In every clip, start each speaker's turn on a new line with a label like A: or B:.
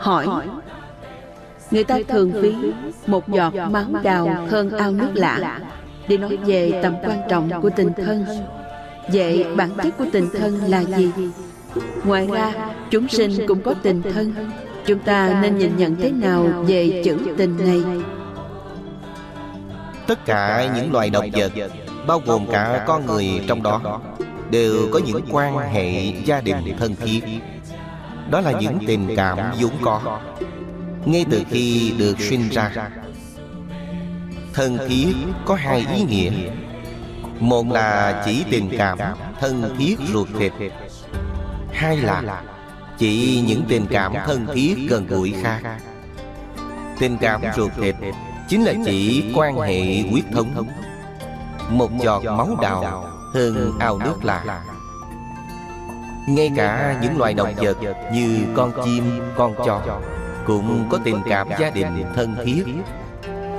A: hỏi Người ta thường ví một giọt máu đào hơn ao nước lạ Để nói về tầm quan trọng của tình thân Vậy bản chất của tình thân là gì? Ngoài ra, chúng sinh cũng có tình thân Chúng ta nên nhìn nhận thế nào về chữ tình này?
B: Tất cả những loài động vật Bao gồm cả con người trong đó Đều có những quan hệ gia đình thân thiết đó là những tình cảm vốn có. Ngay từ khi được sinh ra. Thân thiết có hai ý nghĩa. Một là chỉ tình cảm thân thiết ruột thịt. Hai là chỉ những tình cảm thân thiết gần gũi khác. Tình cảm ruột thịt chính là chỉ quan hệ huyết thống. một giọt máu đào hơn ao nước lạ ngay cả những loài động vật như con chim con chó cũng có tình cảm gia đình thân thiết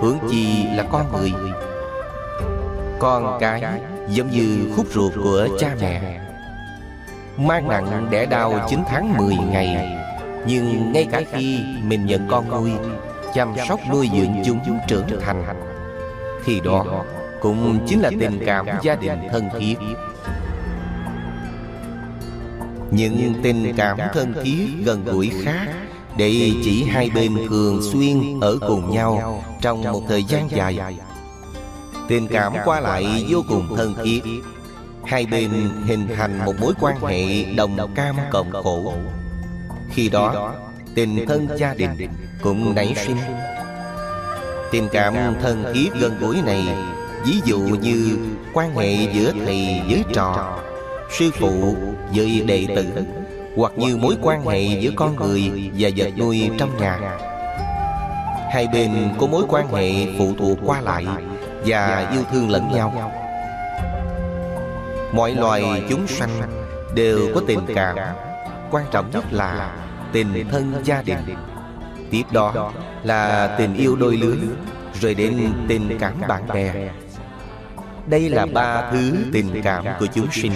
B: hướng chi là con người. con cái giống như khúc ruột của cha mẹ. mang nặng đẻ đau 9 tháng 10 ngày. nhưng ngay cả khi mình nhận con nuôi chăm sóc nuôi dưỡng chúng trưởng thành thì đó cũng chính là tình cảm gia đình thân thiết những tình cảm thân thiết gần gũi khác để chỉ hai bên thường xuyên ở cùng nhau trong một thời gian dài. tình cảm qua lại vô cùng thân thiết. hai bên hình thành một mối quan hệ đồng cam cộng khổ. khi đó tình thân gia đình cũng nảy sinh. tình cảm thân thiết gần gũi này ví dụ như quan hệ giữa thầy với trò sư phụ với đệ tử, hoặc như mối quan hệ giữa con người và vật nuôi trong nhà. Hai bên có mối quan hệ phụ thuộc qua lại và yêu thương lẫn nhau. Mọi loài chúng sanh đều có tình cảm, quan trọng nhất là tình thân gia đình. Tiếp đó là tình yêu đôi lứa, rồi đến tình cảm bạn bè. Đây là ba thứ tình cảm của chúng sinh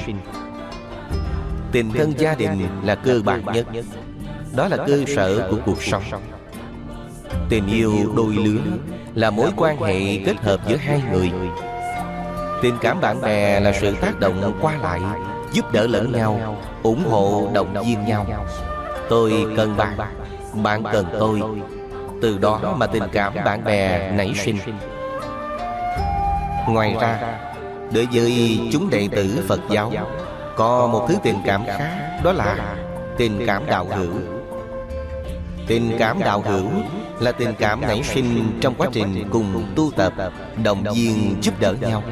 B: tình thân gia đình là cơ bản nhất. đó là cơ sở của cuộc sống. tình yêu đôi lứa là mối quan hệ kết hợp giữa hai người. tình cảm bạn bè là sự tác động qua lại giúp đỡ lẫn nhau ủng hộ động viên nhau. tôi cần bạn bạn. cần tôi. từ đó mà tình cảm bạn bè nảy sinh. ngoài ra đối với chúng đệ tử phật giáo có một thứ tình cảm khác đó là tình cảm đạo hữu. tình cảm đạo hữu là tình cảm nảy sinh trong quá trình cùng tu tập động viên giúp đỡ nhau.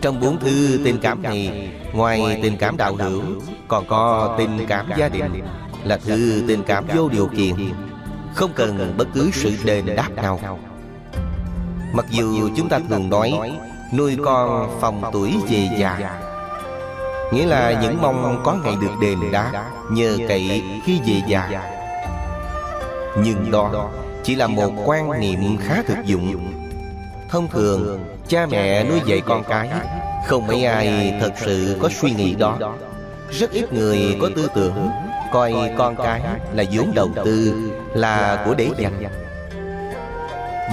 B: trong bốn thứ tình cảm này ngoài tình cảm đạo hữu còn có tình cảm gia đình là thứ tình cảm vô điều kiện không cần bất cứ sự đền đáp nào. mặc dù chúng ta thường nói nuôi con phòng tuổi về già nghĩa là những mong có ngày được đền đáp nhờ cậy khi về già nhưng đó chỉ là một quan niệm khá thực dụng. thông thường cha mẹ nuôi dạy con cái không mấy ai thật sự có suy nghĩ đó. rất ít người có tư tưởng coi con cái là vốn đầu tư là của để dành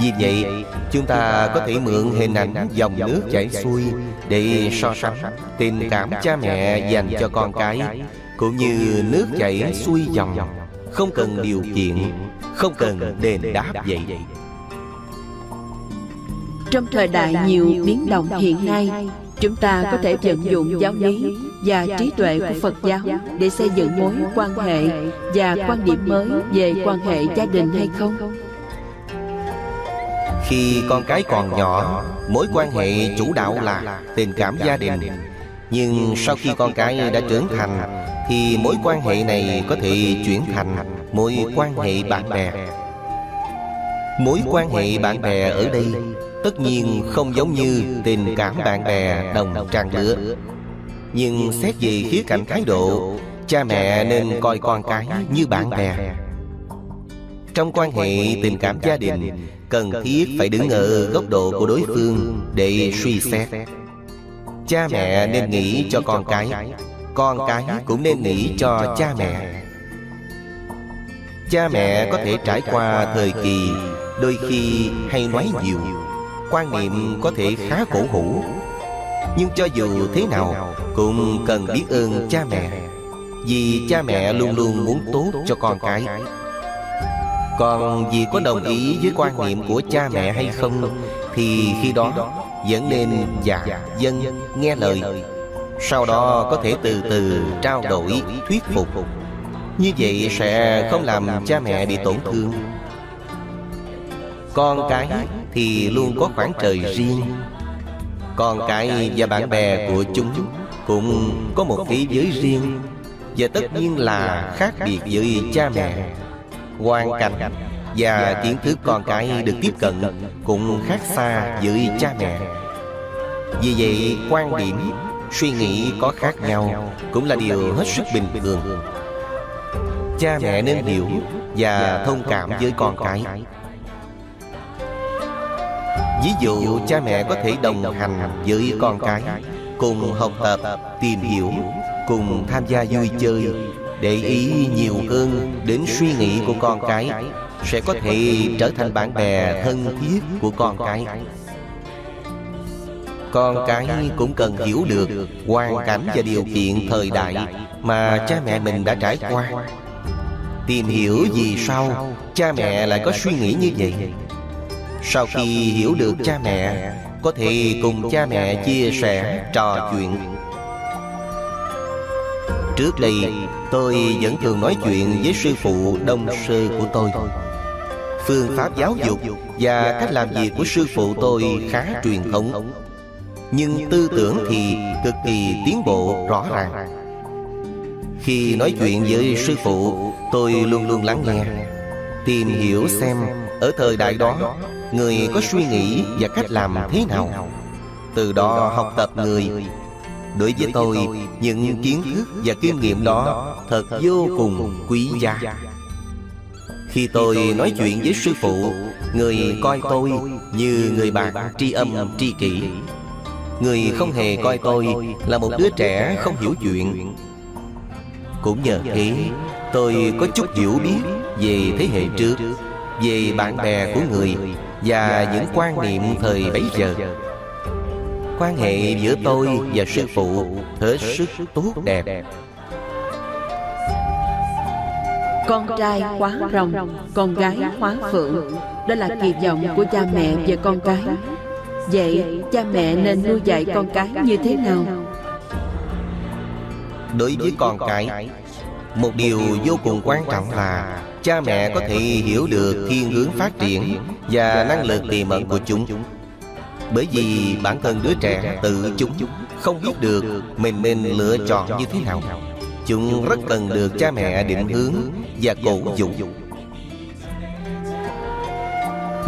B: vì vậy, chúng ta có thể mượn hình ảnh dòng nước chảy xuôi để so sánh tình cảm cha mẹ dành cho con cái, cũng như nước chảy xuôi dòng. Không cần điều kiện, không cần đền đáp vậy.
A: Trong thời đại nhiều biến động hiện nay, chúng ta có thể vận dụng giáo lý và trí tuệ của phật giáo để xây dựng mối quan hệ và quan điểm mới về quan hệ gia đình hay không?
B: Khi con cái còn nhỏ, mối quan hệ chủ đạo là tình cảm gia đình. Nhưng sau khi con cái đã trưởng thành, thì mối quan hệ này có thể chuyển thành mối quan hệ bạn bè. Mối quan hệ bạn bè ở đây tất nhiên không giống như tình cảm bạn bè đồng trang lứa. Nhưng xét về khía cạnh thái độ, cha mẹ nên coi con cái như bạn bè trong quan hệ tình cảm gia đình cần thiết phải đứng ở góc độ của đối phương để suy xét. cha mẹ nên nghĩ cho con cái con cái. cũng nên nghĩ cho cha mẹ. Cha mẹ có thể trải qua thời kỳ Đôi khi hay nói nhiều. Quan niệm có thể khá cổ hủ. Nhưng cho dù thế nào Cũng cần biết ơn cha mẹ. Vì cha mẹ luôn luôn muốn tốt cho con cái Còn vì có đồng ý với quan niệm của cha mẹ hay không Thì khi đó vẫn nên dạ dân nghe lời. Sau đó có thể từ từ trao đổi thuyết phục. Như vậy sẽ không làm cha mẹ bị tổn thương. Con cái thì luôn có khoảng trời riêng. Con cái và bạn bè của chúng cũng có một thế giới riêng. Và tất nhiên là khác biệt với cha mẹ Hoàn cảnh và kiến thức con cái được tiếp cận cũng khác xa với cha mẹ. vì vậy quan điểm suy nghĩ có khác nhau cũng là điều hết sức bình thường. cha mẹ nên hiểu và thông cảm với con cái. ví dụ cha mẹ có thể đồng hành với con cái cùng học tập tìm hiểu cùng tham gia vui chơi để ý nhiều hơn đến suy nghĩ của con cái sẽ có thể trở thành bạn bè thân thiết của con cái. con cái cũng cần hiểu được hoàn cảnh và điều kiện thời đại mà cha mẹ mình đã trải qua. tìm hiểu vì sao cha mẹ lại có suy nghĩ như vậy. sau khi hiểu được cha mẹ có thể cùng cha mẹ chia sẻ trò chuyện trước đây, tôi vẫn thường nói chuyện với sư phụ đông sư của tôi. Phương pháp giáo dục và cách làm việc của sư phụ tôi khá truyền thống. Nhưng tư tưởng thì cực kỳ tiến bộ, rõ ràng. Khi nói chuyện với sư phụ, tôi luôn luôn lắng nghe, tìm hiểu xem ở thời đại đó, người có suy nghĩ và cách làm thế nào. Từ đó học tập người đối với tôi những kiến thức và kinh nghiệm đó thật vô cùng quý giá. khi tôi nói chuyện với sư phụ người coi tôi như người bạn tri âm tri kỷ. Người không hề coi tôi là một đứa trẻ không hiểu chuyện. Cũng nhờ thế Tôi có chút hiểu biết về thế hệ trước Về bạn bè của người Và những quan niệm thời bấy giờ Quan hệ giữa tôi và sư phụ Hết sức tốt đẹp.
A: Con trai hóa rồng Con gái hóa phượng. Đó là kỳ vọng của cha mẹ về con cái. Vậy cha mẹ nên nuôi dạy con cái như thế nào?
B: Đối với con cái Một điều vô cùng quan trọng là Cha mẹ có thể hiểu được thiên hướng phát triển Và năng lực tiềm ẩn của chúng Bởi vì bản thân đứa trẻ tự chúng Không biết được mình nên lựa chọn như thế nào. Chúng rất cần được cha mẹ định hướng Và cổ vũ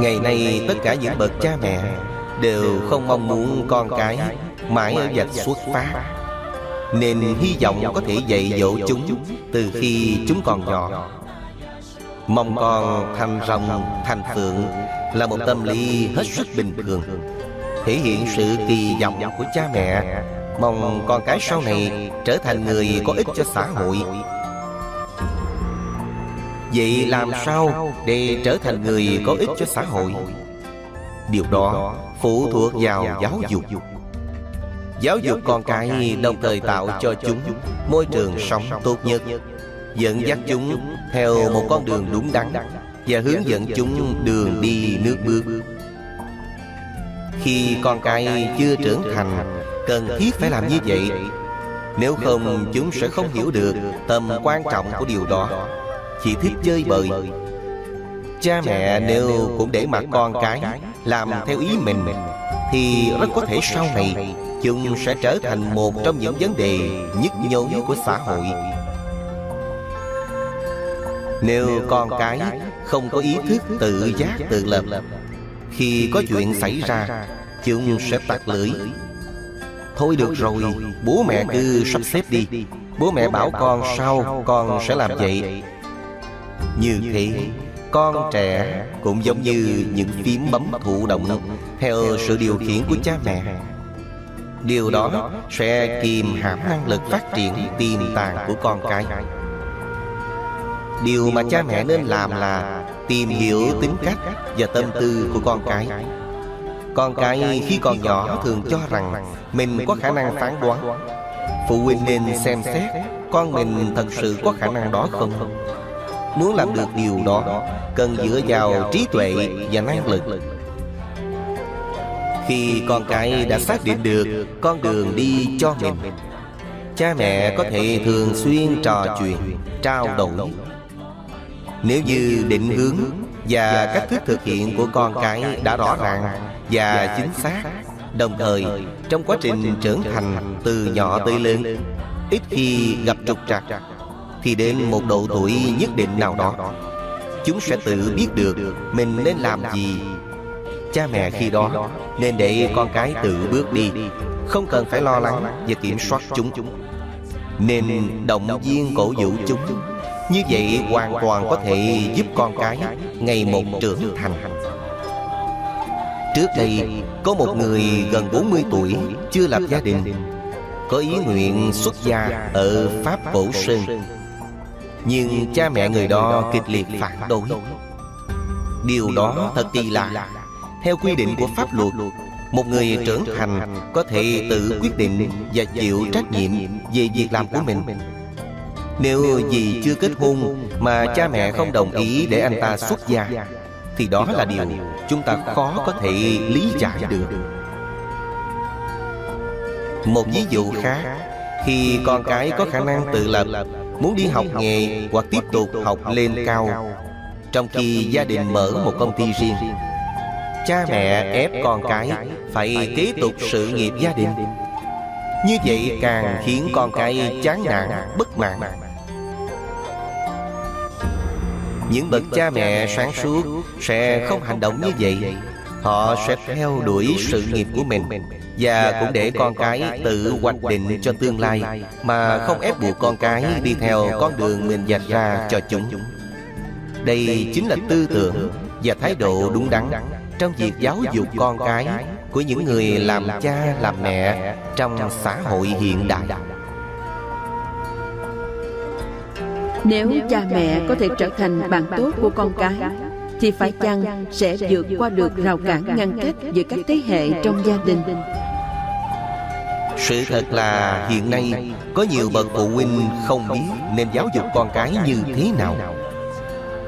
B: Ngày nay tất cả những bậc cha mẹ đều không mong muốn con cái mãi ở vạch xuất phát. nên hy vọng có thể dạy dỗ chúng từ khi chúng còn nhỏ. mong con thành rồng thành phượng là một tâm lý hết sức bình thường thể hiện sự kỳ vọng của cha mẹ. Mong con cái sau này trở thành người có ích cho xã hội. Vậy làm sao để trở thành người có ích cho xã hội? Điều đó phụ thuộc vào giáo dục. Giáo dục con cái đồng thời tạo cho chúng môi trường sống tốt nhất, dẫn dắt chúng theo một con đường đúng đắn và hướng dẫn chúng đường đi nước bước khi con cái chưa trưởng thành, cần thiết phải làm như vậy. Nếu không, chúng sẽ không hiểu được tầm quan trọng của điều đó. Chỉ thích chơi bời. Cha mẹ nếu cũng để mặc con cái làm theo ý mình, thì rất có thể sau này chúng sẽ trở thành một trong những vấn đề nhức nhối của xã hội. Nếu con cái không có ý thức tự giác tự lập khi có chuyện xảy ra, chúng sẽ tạc lưỡi thôi được rồi, bố mẹ cứ sắp xếp đi. Bố mẹ bảo con sau, con sẽ làm vậy. Như thế, con trẻ cũng giống như những phím bấm thụ động, theo sự điều khiển của cha mẹ. Điều đó sẽ kìm hãm năng lực phát triển tiềm tàng của con cái. Điều mà cha mẹ nên làm là Tìm hiểu tính cách và tâm tư của con cái. Con cái khi còn nhỏ thường cho rằng Mình có khả năng phán đoán. Phụ huynh nên xem xét Con mình thật sự có khả năng đó không. Muốn làm được điều đó, Cần dựa vào trí tuệ và năng lực. Khi con cái đã xác định được Con đường đi cho mình, Cha mẹ có thể thường xuyên trò chuyện, Trao đổi nếu như định hướng Và cách thức thực hiện của con cái đã rõ ràng Và chính xác Đồng thời trong quá trình trưởng thành từ nhỏ tới lớn Ít khi gặp trục trặc Thì đến một độ tuổi nhất định nào đó. Chúng sẽ tự biết được mình nên làm gì. Cha mẹ khi đó nên để con cái tự bước đi. Không cần phải lo lắng và kiểm soát chúng. Nên động viên cổ vũ chúng như vậy hoàn toàn có thể giúp con cái Ngày một trưởng thành. Trước đây, có một người gần 40 tuổi Chưa lập gia đình. Có ý nguyện xuất gia ở Pháp Cổ Sơn. Nhưng cha mẹ người đó kịch liệt phản đối. Điều đó thật kỳ lạ. Theo quy định của pháp luật, Một người trưởng thành có thể tự quyết định Và chịu trách nhiệm về việc làm của mình. Nếu vì chưa kết hôn Mà cha mẹ không đồng ý để anh ta xuất gia Thì đó là điều chúng ta khó có thể lý giải được. Một ví dụ khác Khi con cái có khả năng tự lập Muốn đi học nghề hoặc tiếp tục học lên cao Trong khi gia đình mở một công ty riêng Cha mẹ ép con cái phải kế tục sự nghiệp gia đình. Như vậy càng khiến con cái chán nản, bất mãn những bậc cha mẹ sáng suốt sẽ không hành động như vậy. Họ sẽ theo đuổi sự nghiệp của mình Và cũng để con cái tự hoạch định cho tương lai Mà không ép buộc con cái đi theo con đường mình dạch ra cho chúng. Đây chính là tư tưởng và thái độ đúng đắn Trong việc giáo dục con cái Của những người làm cha, làm mẹ Trong xã hội hiện đại.
A: Nếu cha mẹ có thể trở thành bạn tốt của con cái Thì phải chăng sẽ vượt qua được rào cản ngăn cách giữa các thế hệ trong gia đình?
B: Sự thật là hiện nay Có nhiều bậc phụ huynh không biết Nên giáo dục con cái như thế nào.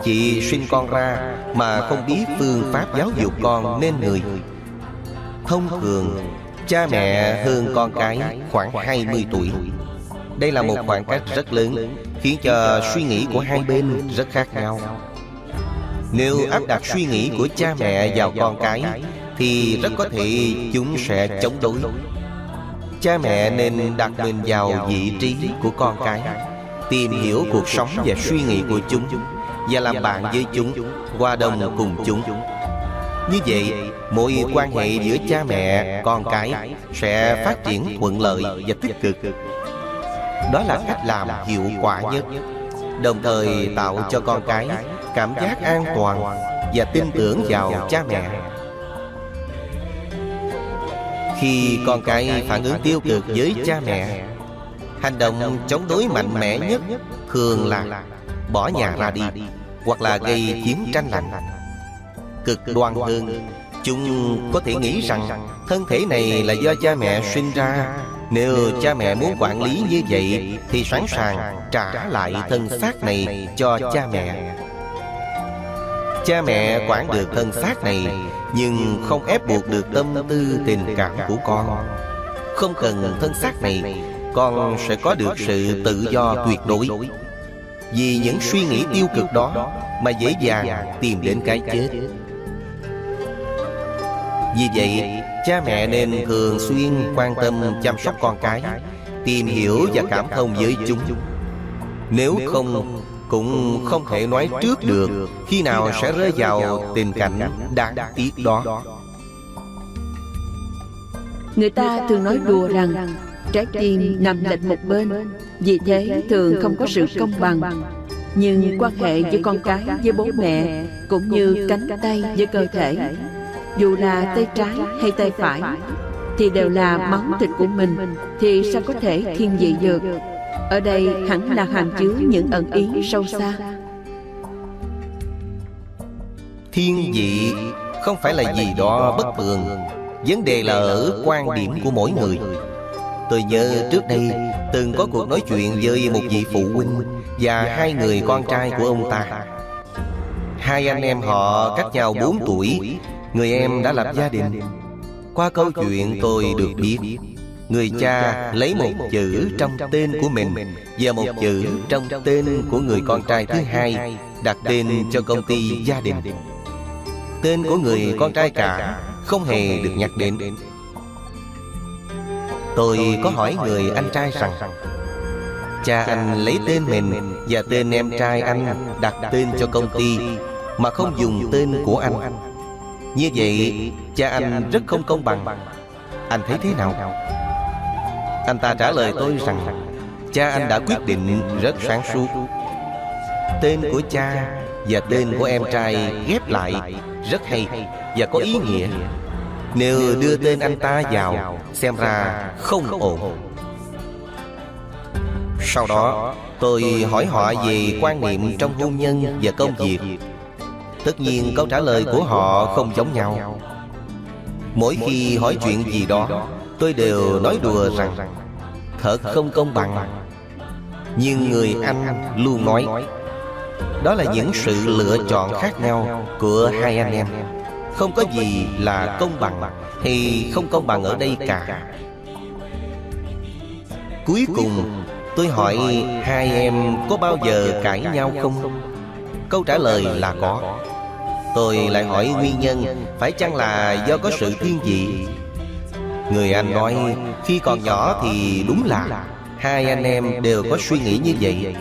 B: Chị sinh con ra Mà không biết phương pháp giáo dục con nên người. Thông thường Cha mẹ hơn con cái khoảng 20 tuổi. Đây là một khoảng cách rất lớn Khiến cho suy nghĩ của hai bên rất khác nhau. Nếu áp đặt suy nghĩ của cha mẹ vào con cái Thì rất có thể chúng sẽ chống đối. Cha mẹ nên đặt mình vào vị trí của con cái Tìm hiểu cuộc sống và suy nghĩ của chúng Và làm bạn với chúng Hòa đồng cùng chúng. Như vậy Mối quan hệ giữa cha mẹ, con cái Sẽ phát triển thuận lợi và tích cực đó là cách làm hiệu quả nhất. Đồng thời tạo cho con cái Cảm giác an toàn Và tin tưởng vào cha mẹ. Khi con cái phản ứng tiêu cực với cha mẹ, Hành động chống đối mạnh mẽ nhất Thường là bỏ nhà ra đi Hoặc là gây chiến tranh lạnh. Cực đoan hơn, Chúng có thể nghĩ rằng Thân thể này là do cha mẹ sinh ra nếu cha mẹ muốn quản lý như vậy Thì sẵn sàng trả lại thân xác này cho cha mẹ. Cha mẹ quản được thân xác này Nhưng không ép buộc được tâm tư tình cảm của con. Không cần thân xác này Con sẽ có được sự tự do tuyệt đối. Vì những suy nghĩ tiêu cực đó Mà dễ dàng tìm đến cái chết. Vì vậy Cha mẹ nên thường xuyên quan tâm, chăm sóc con cái, Tìm hiểu và cảm thông với chúng. Nếu không, cũng không thể nói trước được khi nào sẽ rơi vào tình cảnh đáng tiếc đó.
A: Người ta thường nói đùa rằng, Trái tim nằm lệch một bên, Vì thế thường không có sự công bằng. Nhưng quan hệ giữa con cái với bố mẹ, Cũng như cánh tay với cơ thể dù là tay trái hay tay phải, Thì đều là máu thịt của mình, Thì sao có thể thiên vị được? Ở đây hẳn là hàm chứa những ẩn ý sâu xa.
B: Thiên vị không phải là gì đó bất thường. Vấn đề là ở quan điểm của mỗi người. Tôi nhớ trước đây, từng có cuộc nói chuyện với một vị phụ huynh Và hai người con trai của ông ta. Hai anh em họ cách nhau 4 tuổi Người em đã lập gia đình. Qua câu chuyện tôi được biết Người cha lấy một chữ trong tên của mình. Và một chữ trong tên của người con trai thứ hai Đặt tên cho công ty gia đình. Tên của người con trai cả Không hề được nhắc đến. Tôi có hỏi người anh trai rằng Cha anh lấy tên mình Và tên em trai anh đặt tên cho công ty Mà không dùng tên của anh Như vậy cha anh rất không công bằng. Anh thấy thế nào? Anh ta trả lời tôi rằng Cha anh đã quyết định rất sáng suốt. Tên của cha và tên của em trai ghép lại rất hay và có ý nghĩa. Nếu đưa tên anh ta vào Xem ra không ổn. Sau đó tôi hỏi họ về quan niệm trong hôn nhân và công việc Tất nhiên câu trả lời của họ không giống nhau. Mỗi khi hỏi chuyện gì đó Tôi đều nói đùa rằng Thật không công bằng. Nhưng người Anh luôn nói Đó là những sự lựa chọn khác nhau Của hai anh em. Không có gì là công bằng Thì không công bằng ở đây cả. Cuối cùng tôi hỏi hai em có bao giờ cãi nhau không? Câu trả lời là có Tôi lại hỏi nguyên nhân Phải chăng là do có sự thiên vị? Người anh nói Khi còn nhỏ thì đúng là Hai anh em đều có suy nghĩ như vậy.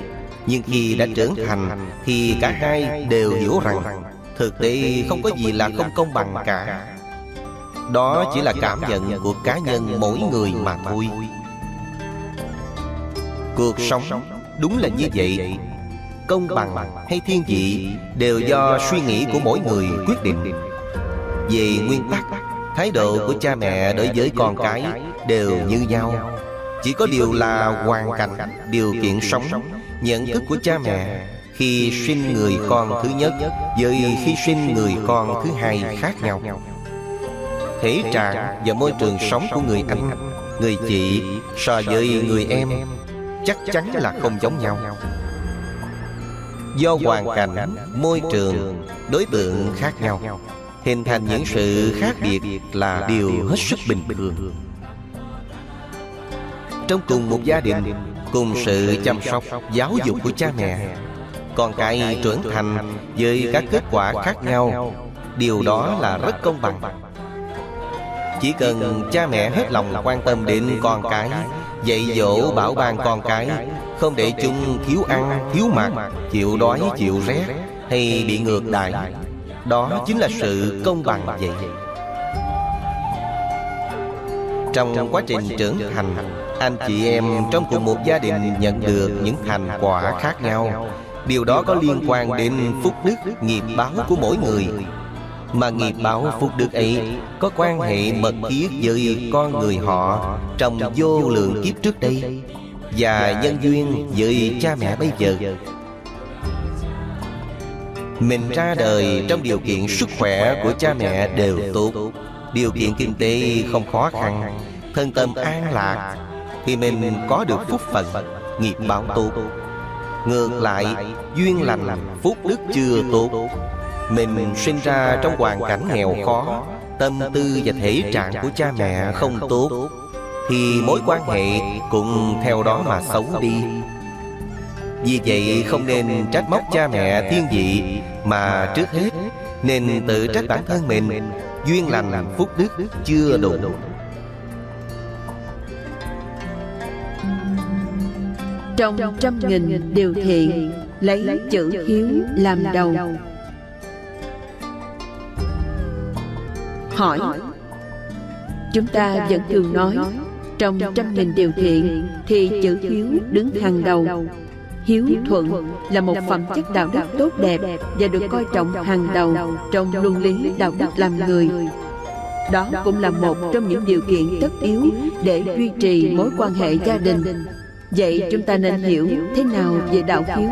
B: Nhưng khi đã trưởng thành Thì cả hai đều hiểu rằng Thực tế không có gì là không công bằng cả. Đó chỉ là cảm nhận của cá nhân mỗi người mà thôi. Cuộc sống đúng là như vậy Công bằng hay thiên vị Đều do suy nghĩ của mỗi người quyết định. Về nguyên tắc Thái độ của cha mẹ đối với con cái đều như nhau. Chỉ có điều là hoàn cảnh, điều kiện sống Nhận thức của cha mẹ khi sinh người con thứ nhất với khi sinh người con thứ hai khác nhau. Thể trạng và môi trường sống của người anh người chị so với người em chắc chắn là không giống nhau do hoàn cảnh môi trường đối tượng khác nhau. hình thành những sự khác biệt là điều hết sức bình thường. trong cùng một gia đình cùng sự chăm sóc giáo dục của cha mẹ. con cái trưởng thành với các kết quả khác nhau điều đó là rất công bằng. chỉ cần cha mẹ hết lòng quan tâm đến con cái dạy dỗ bảo ban con cái không để chúng thiếu ăn thiếu mặc chịu đói chịu rét hay bị ngược đại đó chính là sự công bằng vậy. trong quá trình trưởng thành anh chị em trong cùng một gia đình nhận được những thành quả khác nhau. điều đó có liên quan đến phúc đức nghiệp báo của mỗi người. mà nghiệp báo phúc đức ấy có quan hệ mật thiết với con người họ trong vô lượng kiếp trước đây và nhân duyên với cha mẹ bây giờ. mình ra đời trong điều kiện sức khỏe của cha mẹ đều tốt. Điều kiện kinh tế không khó khăn. Thân tâm an lạc Thì mình có được phúc phận Nghiệp báo tốt. Ngược lại Duyên lành phúc đức chưa tốt. Mình sinh ra trong hoàn cảnh nghèo khó Tâm tư và thể trạng của cha mẹ không tốt thì mối quan hệ cũng theo đó mà xấu đi. Vì vậy không nên trách móc cha mẹ thiên vị Mà trước hết nên tự trách bản thân mình, Duyên lành, phúc đức chưa đủ.
A: Trong trăm nghìn điều thiện, Lấy chữ hiếu làm đầu. Hỏi, Chúng ta vẫn thường nói trong trăm nghìn điều thiện Thì chữ hiếu đứng hàng đầu Hiếu thuận là một phẩm chất đạo đức tốt đẹp và được coi trọng hàng đầu trong luân lý đạo đức làm người. Đó cũng là một trong những điều kiện tất yếu để duy trì mối quan hệ gia đình. Vậy chúng ta nên hiểu thế nào về đạo hiếu?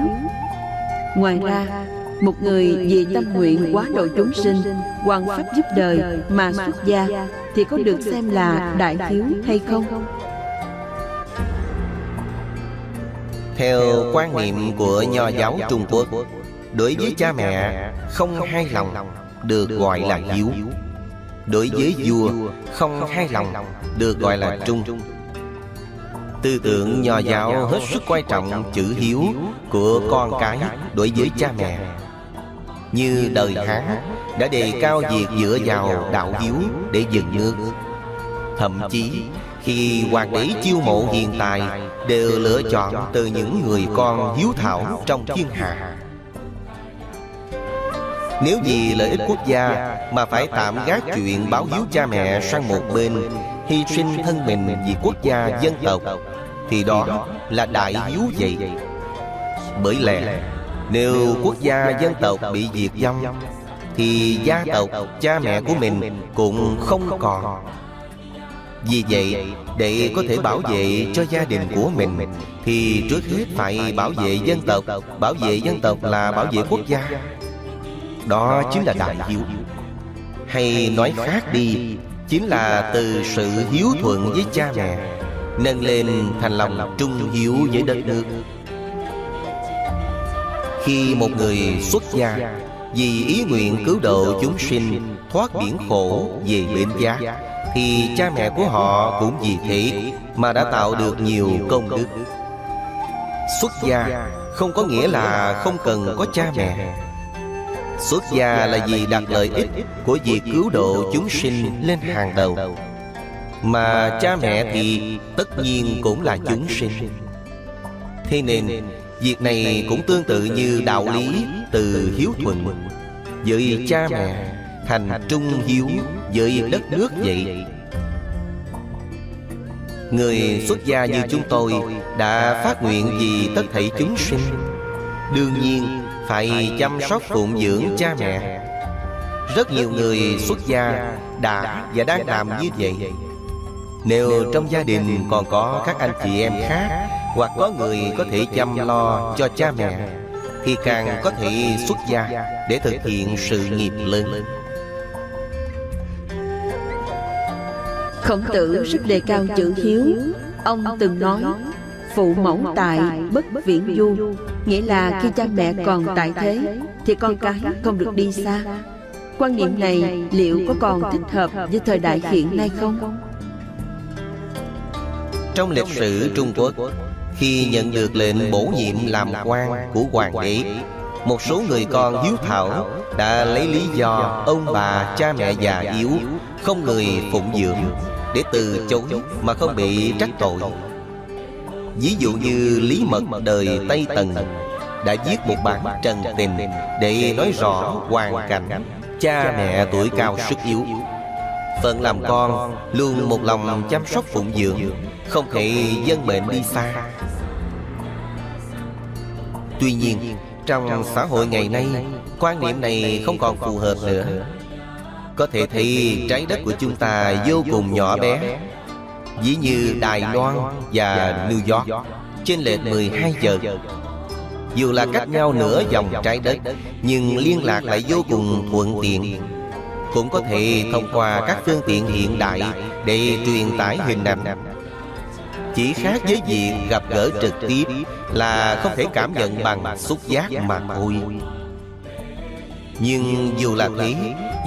A: Ngoài ra, Một người vì tâm nguyện quá độ chúng sinh Hoàn pháp giúp đời mà xuất gia Thì có được xem là đại hiếu hay không?
B: Theo quan niệm của nho giáo Trung Quốc Đối với cha mẹ không hai lòng Được gọi là hiếu. Đối với vua không hai lòng Được gọi là trung. Tư tưởng nho giáo hết sức quan trọng chữ hiếu Của con cái đối với cha mẹ Như đời Hán đã đề cao việc dựa vào đạo hiếu để dựng nước. Thậm chí khi hoàng đế chiêu mộ hiện tài Đều lựa chọn từ những người con hiếu thảo trong thiên hạ. Nếu vì lợi ích quốc gia Mà phải tạm gác chuyện báo hiếu cha mẹ sang một bên Hy sinh thân mình vì quốc gia dân tộc Thì đó là đại hiếu vậy Bởi lẽ Nếu quốc gia dân tộc bị diệt vong Thì gia tộc cha mẹ của mình cũng không còn. vì vậy, để có thể bảo vệ cho gia đình của mình Thì trước hết phải bảo vệ dân tộc Bảo vệ dân tộc là bảo vệ quốc gia. Đó chính là đại hiếu. Hay nói khác đi Chính là từ sự hiếu thuận với cha mẹ Nâng lên thành lòng trung hiếu với đất nước khi một người xuất gia, Vì ý nguyện cứu độ chúng sinh, Thoát biển khổ về bên giác thì cha mẹ của họ cũng vì thế mà đã tạo được nhiều công đức. Xuất gia không có nghĩa là không cần có cha mẹ. Xuất gia là vì đặt lợi ích của việc cứu độ chúng sinh lên hàng đầu. Mà cha mẹ thì tất nhiên cũng là chúng sinh. Thế nên việc này cũng tương tự như đạo lý từ hiếu thuận. Với cha mẹ thành trung hiếu, với đất nước vậy. Người xuất gia như chúng tôi Đã phát nguyện vì tất thảy chúng sinh. Đương nhiên, phải chăm sóc phụng dưỡng cha mẹ. Rất nhiều người xuất gia đã và đang làm như vậy. Nếu trong gia đình còn có các anh chị em khác hoặc có người có thể chăm lo cho cha mẹ Thì càng có thể xuất gia để thực hiện sự nghiệp lớn.
A: Khổng tử rất đề cao chữ hiếu. Ông từng nói Phụ mẫu tại bất viễn du. Nghĩa là khi cha mẹ còn tại thế Thì con cái không được đi xa. Quan niệm này liệu có còn thích hợp với thời đại hiện nay không?
B: Trong lịch sử Trung Quốc khi nhận được lệnh bổ nhiệm làm quan của hoàng đế, Một số người con hiếu thảo Đã lấy lý do ông bà cha mẹ già yếu Không người phụng dưỡng để từ chối mà không bị trách tội. Ví dụ như Lý Mật đời Tây Tần Đã viết một bản trần tình Để nói rõ hoàn cảnh Cha mẹ tuổi cao sức yếu. Phận làm con Luôn một lòng chăm sóc phụng dưỡng Không thể dân bệnh đi xa. Tuy nhiên Trong xã hội ngày nay Quan niệm này không còn phù hợp nữa. có thể thấy trái đất của chúng ta vô cùng nhỏ bé. Ví như Đài Loan và New York Trên lệch 12 giờ. Dù là cách nhau nửa dòng trái đất Nhưng liên lạc lại vô cùng thuận tiện cũng có thể thông qua các phương tiện hiện đại Để truyền tải hình ảnh Chỉ khác với việc gặp gỡ trực tiếp Là không thể cảm nhận bằng xúc giác mà thôi. Nhưng dù là thế,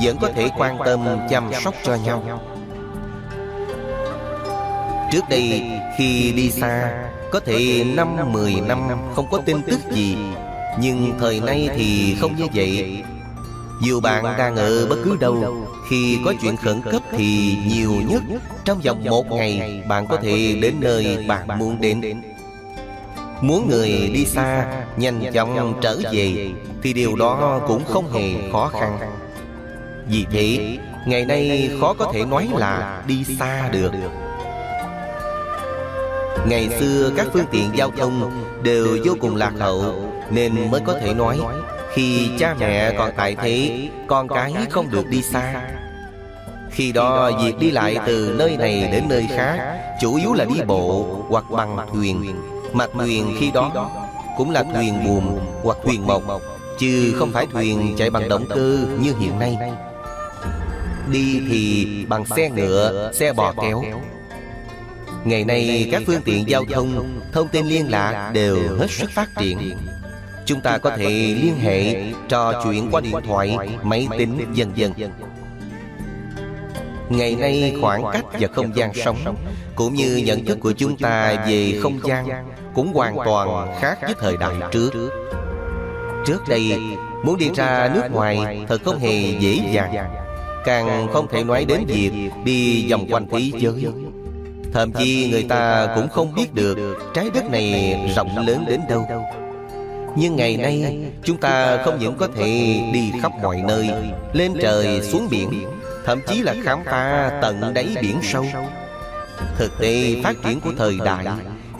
B: vẫn có thể quan tâm, chăm sóc cho nhau. Trước đây, khi đi xa, Có thể năm mười năm không có tin tức gì. Nhưng thời nay thì không như vậy. Dù bạn đang ở bất cứ đâu. Khi có chuyện khẩn cấp thì nhiều nhất Trong vòng một ngày Bạn có thể đến nơi bạn muốn đến. Muốn người đi xa Nhanh chóng trở về Thì điều đó cũng không hề khó khăn. vì thế Ngày nay khó có thể nói là đi xa được. Ngày xưa các phương tiện giao thông đều vô cùng lạc hậu Nên mới có thể nói Khi cha mẹ còn tại thế Con cái không được đi xa. Khi đó việc đi lại từ nơi này đến nơi khác Chủ yếu là đi bộ hoặc bằng thuyền. Mặt thuyền khi đó cũng là thuyền buồm hoặc thuyền mộc Chứ không phải thuyền chạy bằng động cơ như hiện nay. Đi thì bằng xe ngựa, xe bò kéo. Ngày nay các phương tiện giao thông, thông tin liên lạc đều hết sức phát triển Chúng ta có thể liên hệ, trò chuyện qua điện thoại, máy tính, vân vân. Ngày nay khoảng cách và không gian sống Cũng như nhận thức của chúng ta về không gian Cũng hoàn toàn khác với thời đại trước. Trước. Đây muốn đi ra nước ngoài thật không hề dễ dàng. Càng không thể nói đến việc đi vòng quanh thế giới. Thậm chí người ta cũng không biết được trái đất này rộng lớn đến đâu nhưng ngày nay, chúng ta không những có thể đi khắp mọi nơi, Lên trời, xuống biển, Thậm chí là khám phá tận đáy biển sâu. Thực tế phát triển của thời đại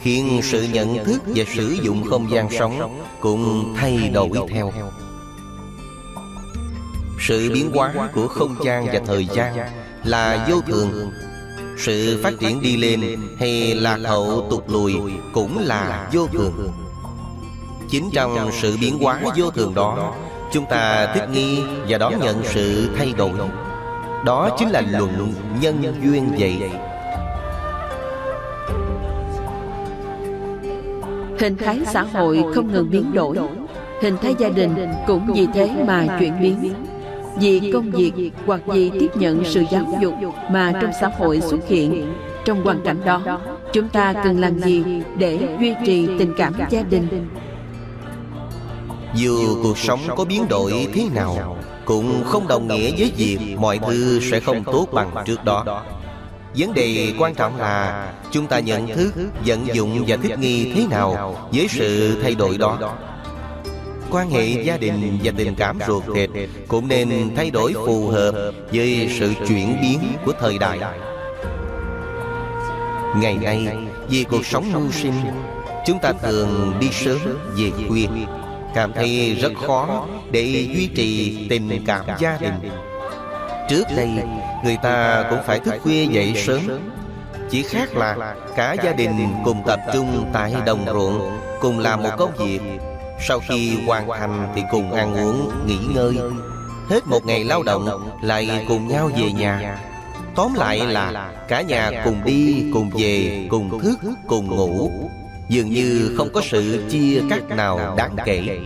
B: Khiến sự nhận thức và sử dụng không gian sống Cũng thay đổi theo. Sự biến hóa của không gian và thời gian Là vô thường. Sự phát triển đi lên hay lạc hậu tụt lùi Cũng là vô thường. Chính trong sự biến hóa vô thường đó Chúng ta thích nghi và đón nhận sự thay đổi. đó chính là luận nhân duyên vậy.
A: Hình thái xã hội không ngừng biến đổi. Hình thái gia đình cũng vì thế mà chuyển biến. Vì công việc hoặc vì tiếp nhận sự giáo dục mà trong xã hội xuất hiện. Trong hoàn cảnh đó, chúng ta cần làm gì để duy trì tình cảm gia đình?
B: Dù cuộc sống có biến đổi thế nào, cũng không đồng nghĩa với việc mọi thứ sẽ không tốt bằng trước đó. Vấn đề quan trọng là chúng ta nhận thức, vận dụng và thích nghi thế nào với sự thay đổi đó. Quan hệ gia đình và tình cảm ruột thịt cũng nên thay đổi phù hợp với sự chuyển biến của thời đại. Ngày nay, vì cuộc sống mưu sinh, chúng ta thường đi sớm về khuya cảm thấy rất khó để duy trì tình cảm gia đình. trước đây người ta cũng phải thức khuya dậy sớm. chỉ khác là cả gia đình cùng tập trung tại đồng ruộng cùng làm một công việc sau khi hoàn thành thì cùng ăn uống nghỉ ngơi. hết một ngày lao động lại cùng nhau về nhà. tóm lại là cả nhà cùng đi cùng về cùng thức cùng ngủ dường như không có sự chia cắt nào đáng kể.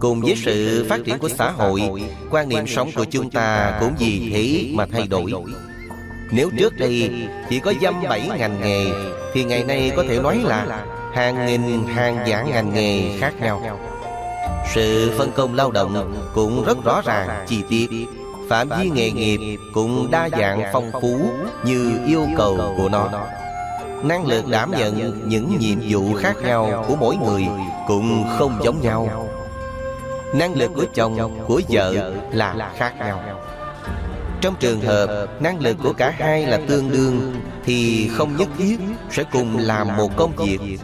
B: Cùng với sự phát triển của xã hội, quan niệm sống của chúng ta cũng vì thế mà thay đổi. Nếu trước đây chỉ có dăm bảy ngành nghề, thì ngày nay có thể nói là hàng nghìn, hàng vạn ngành nghề khác nhau. Sự phân công lao động cũng rất rõ ràng, chi tiết. Phạm vi nghề nghiệp cũng đa dạng phong phú như yêu cầu của nó năng lực đảm nhận những nhiệm vụ khác nhau của mỗi người cũng không giống nhau. năng lực của chồng của vợ là khác nhau. trong trường hợp năng lực của cả hai là tương đương thì không nhất thiết sẽ cùng làm một công việc.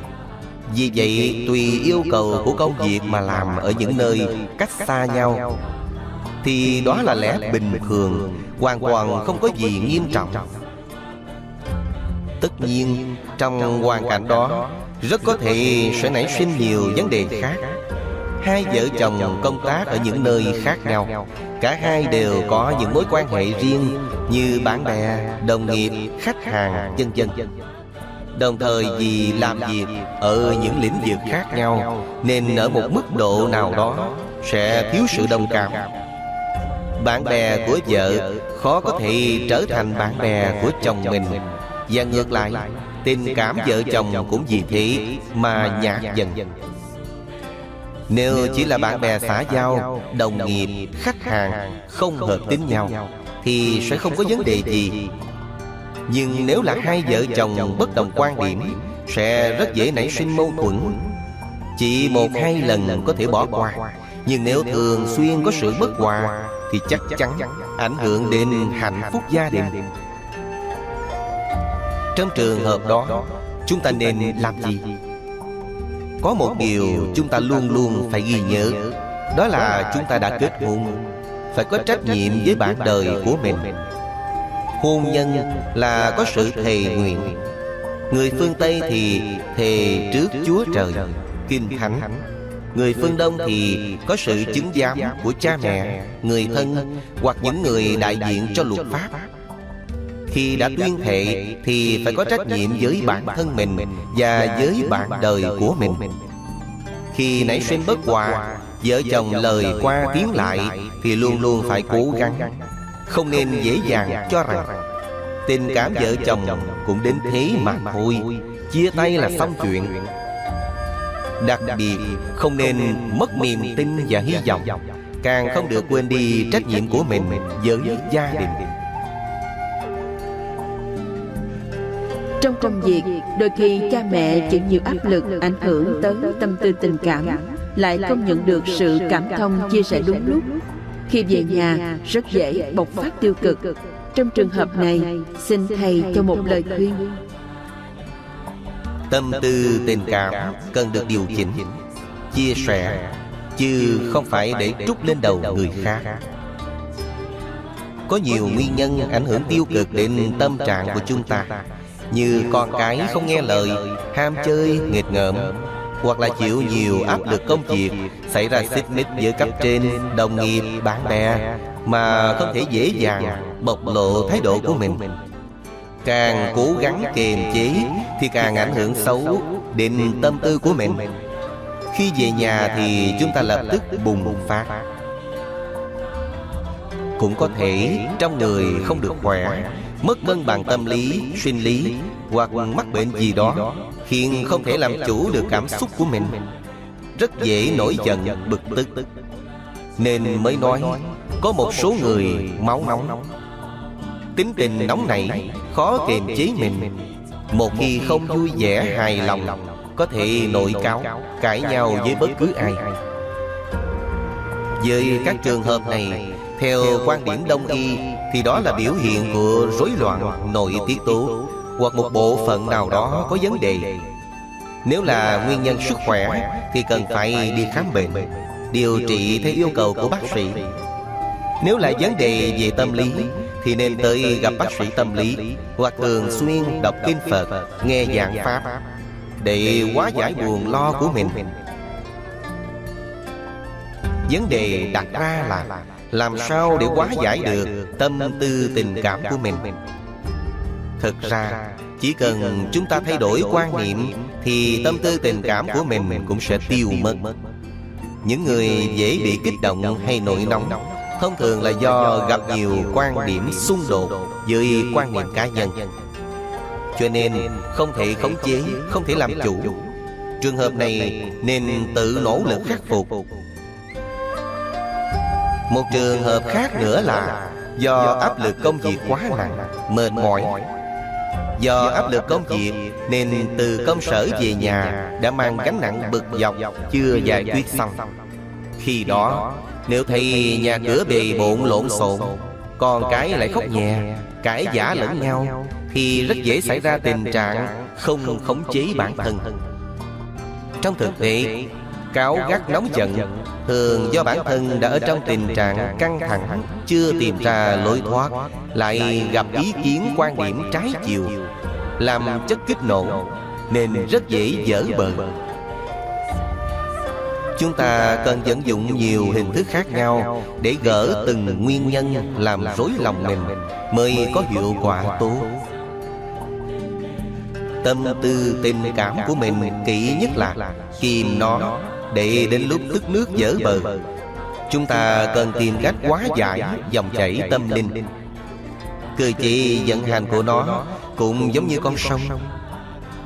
B: vì vậy tùy yêu cầu của công việc mà làm ở những nơi cách xa nhau thì đó là lẽ bình thường hoàn toàn không có gì nghiêm trọng tất nhiên trong hoàn cảnh đó rất có thể sẽ nảy sinh nhiều vấn đề khác. Hai vợ chồng công tác ở những nơi khác nhau. Cả hai đều có những mối quan hệ riêng Như bạn bè, đồng nghiệp, khách hàng, vân vân Đồng thời vì làm việc ở những lĩnh vực khác nhau Nên ở một mức độ nào đó Sẽ thiếu sự đồng cảm. Bạn bè của vợ khó có thể trở thành bạn bè của chồng mình Và ngược lại Tình cảm vợ chồng cũng vì thế mà nhạt dần. nếu chỉ là bạn bè xã giao Đồng nghiệp, khách hàng Không hợp tính nhau Thì sẽ không có vấn đề gì. Nhưng nếu là hai vợ chồng bất đồng quan điểm Sẽ rất dễ nảy sinh mâu thuẫn. Chỉ một hai lần có thể bỏ qua. Nhưng nếu thường xuyên có sự bất hòa Thì chắc chắn ảnh hưởng đến hạnh phúc gia đình Trong trường hợp đó Chúng ta nên làm gì? Có một điều chúng ta luôn luôn phải ghi nhớ Đó là chúng ta đã kết hôn. Phải có trách nhiệm với bạn đời của mình. Hôn nhân là có sự thề nguyện. Người phương Tây thì thề trước Chúa Trời Kinh Thánh. Người phương Đông thì có sự chứng giám của cha mẹ, người thân hoặc những người đại diện cho luật pháp. Khi đã tuyên thệ thì phải có trách nhiệm với bản thân mình và với bạn đời của mình. Khi nảy sinh bất hòa, vợ chồng lời qua tiếng lại thì luôn luôn phải cố gắng. Không nên dễ dàng cho rằng tình cảm vợ chồng cũng đến thế mà thôi, chia tay là xong chuyện. Đặc biệt không nên mất niềm tin và hy vọng. Càng không được quên đi trách nhiệm của mình với gia đình
A: Trong công việc, đôi khi cha mẹ chịu nhiều áp lực ảnh hưởng tới tâm tư tình cảm Lại không nhận được sự cảm thông chia sẻ đúng lúc. Khi về nhà, rất dễ bộc phát tiêu cực. Trong trường hợp này, xin Thầy cho một lời khuyên.
B: Tâm tư tình cảm cần được điều chỉnh Chia sẻ Chứ không phải để trút lên đầu người khác. Có nhiều nguyên nhân ảnh hưởng tiêu cực đến tâm trạng của chúng ta. Như con cái không nghe lời Ham chơi, nghịch ngợm Hoặc là chịu nhiều áp lực công việc Xảy ra xích mích giữa cấp trên, đồng nghiệp, bạn bè Mà không thể dễ dàng bộc lộ thái độ của mình. Càng cố gắng kiềm chế Thì càng ảnh hưởng xấu Đến tâm tư của mình. Khi về nhà thì chúng ta lập tức bùng phát. Cũng có thể trong người không được khỏe. Mất cân bằng tâm lý, sinh lý Hoặc mắc bệnh gì đó Khiến không thể làm chủ được cảm xúc của mình. Rất dễ nổi giận, bực tức. Nên mới nói Có một số người máu nóng. Tính tình nóng nảy Khó kiềm chế mình. Một khi không vui vẻ hài lòng Có thể nội cáo Cãi nhau với bất cứ ai. Với các trường hợp này Theo quan điểm đông y thì đó là biểu hiện của rối loạn nội tiết tố Hoặc một bộ phận nào đó có vấn đề Nếu là nguyên nhân sức khỏe Thì cần phải đi khám bệnh Điều trị theo yêu cầu của bác sĩ Nếu là vấn đề về tâm lý thì nên tới gặp bác sĩ tâm lý hoặc thường xuyên đọc kinh Phật, nghe giảng pháp để hóa giải buồn lo của mình. Vấn đề đặt ra là làm sao để hóa giải được tâm tư tình cảm của mình. Thực ra, chỉ cần chúng ta thay đổi quan niệm thì tâm tư tình cảm của mình cũng sẽ tiêu mất. Những người dễ bị kích động hay nổi nóng Thông thường là do gặp nhiều quan điểm xung đột với quan niệm cá nhân. Cho nên không thể khống chế, không thể làm chủ. Trường hợp này nên tự nỗ lực khắc phục Một trường hợp khác nữa là Do áp lực công việc quá nặng, mệt mỏi. Do áp lực công việc Nên từ công sở về nhà Đã mang gánh nặng bực dọc Chưa giải quyết xong. Khi đó nếu thấy nhà cửa bề bộn lộn xộn Con cái lại khóc nhẹ Cãi giả lẫn nhau Thì rất dễ xảy ra tình trạng Không khống chế bản thân. Trong thực tế Cáo gắt nóng giận Thường do bản thân đã ở trong tình trạng căng thẳng Chưa tìm ra lối thoát Lại gặp ý kiến quan điểm trái chiều Làm chất kích nổ, Nên rất dễ dở bờ Chúng ta cần vận dụng nhiều hình thức khác nhau Để gỡ từng nguyên nhân làm rối lòng mình Mới có hiệu quả tốt. Tâm tư tình cảm của mình kỹ nhất là Kìm nó để đến lúc tức nước dở bờ. Chúng ta cần tìm cách hóa giải dòng chảy tâm linh. Cơ chế vận hành của nó Cũng giống như con sông.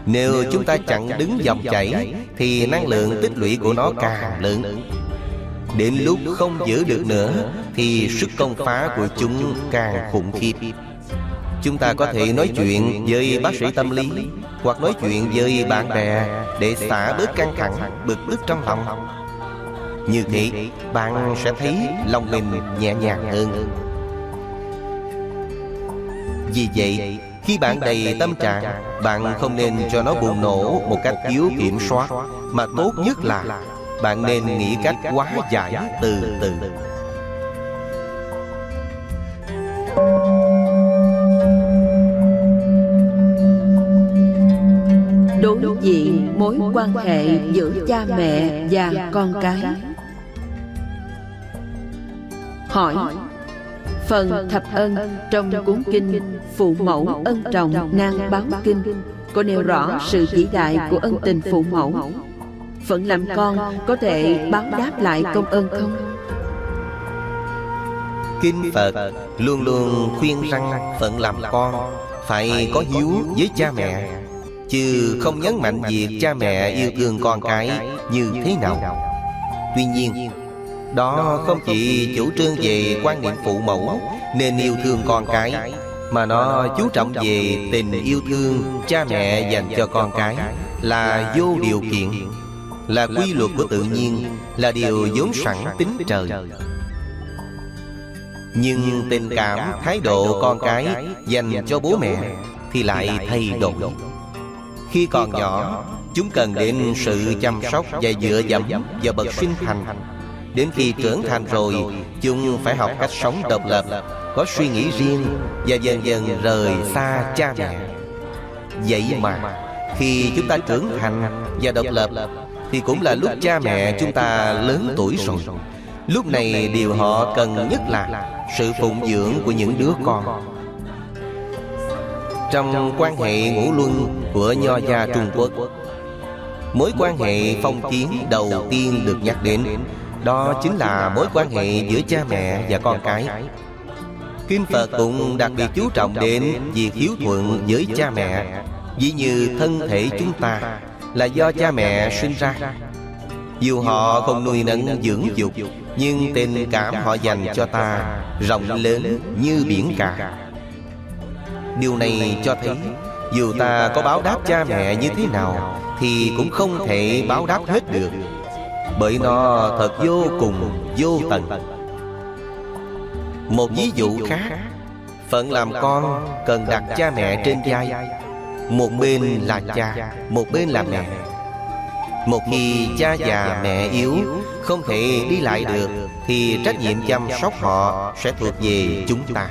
B: nếu chúng ta chặn đứng dòng chảy Thì năng lượng tích lũy của nó càng lớn. Đến lúc không giữ được nữa Thì sức công phá của chúng càng khủng khiếp. Chúng ta có thể nói chuyện với bác sĩ tâm lý Hoặc nói chuyện với bạn bè Để xả bớt căng thẳng, bực tức trong lòng. Như thế bạn sẽ thấy lòng mình nhẹ nhàng hơn. Vì vậy khi bạn đầy tâm trạng Bạn không nên cho nó bùng nổ một cách thiếu kiểm soát. Mà tốt nhất là Bạn nên nghĩ cách hóa giải từ. từ
A: Đối diện mối quan hệ giữa cha mẹ và con cái. Hỏi, phần thập ân trong cuốn kinh phụ mẫu ân trọng nang báo kinh có nêu rõ sự vĩ đại của ân tình phụ mẫu. Phận làm con có thể báo đáp lại công ơn không?
B: Kinh Phật luôn luôn khuyên rằng phận làm con Phải có hiếu với cha mẹ. Chứ không nhấn mạnh việc cha mẹ yêu thương con cái như thế nào? Tuy nhiên Đó không chỉ chủ trương về quan niệm phụ mẫu Nên yêu thương con cái Mà nó chú trọng về tình yêu thương cha mẹ dành cho con cái Là vô điều kiện Là quy luật của tự nhiên Là điều vốn sẵn tính trời. nhưng tình cảm, thái độ con cái dành cho bố mẹ thì lại thay đổi. Khi còn nhỏ, chúng cần đến sự chăm sóc và dựa dẫm vào bậc sinh thành. Đến khi trưởng thành rồi, chúng phải học cách sống độc lập, có suy nghĩ riêng và dần dần rời xa cha mẹ. Vậy mà, khi chúng ta trưởng thành và độc lập, thì cũng là lúc cha mẹ chúng ta lớn tuổi rồi. Lúc này điều họ cần nhất là sự phụng dưỡng của những đứa con trong quan hệ ngũ luân của Nho gia Trung Quốc. Mối quan hệ phong kiến đầu tiên được nhắc đến, Đó chính là mối quan hệ giữa cha mẹ và con cái. Kim Phật cũng đặc biệt chú trọng đến việc hiếu thuận với cha mẹ Ví như thân thể chúng ta là do cha mẹ sinh ra. Dù họ không nuôi nấng dưỡng dục, nhưng tình cảm họ dành cho ta Rộng lớn như biển cả. Điều này cho thấy Dù ta có báo đáp cha mẹ như thế nào Thì cũng không thể báo đáp hết được Bởi nó thật vô cùng vô tận. Một ví dụ khác Phận làm con cần đặt cha mẹ trên vai Một bên là cha Một bên là mẹ. Một khi cha già mẹ yếu không thể đi lại được thì trách nhiệm chăm sóc họ sẽ thuộc về chúng ta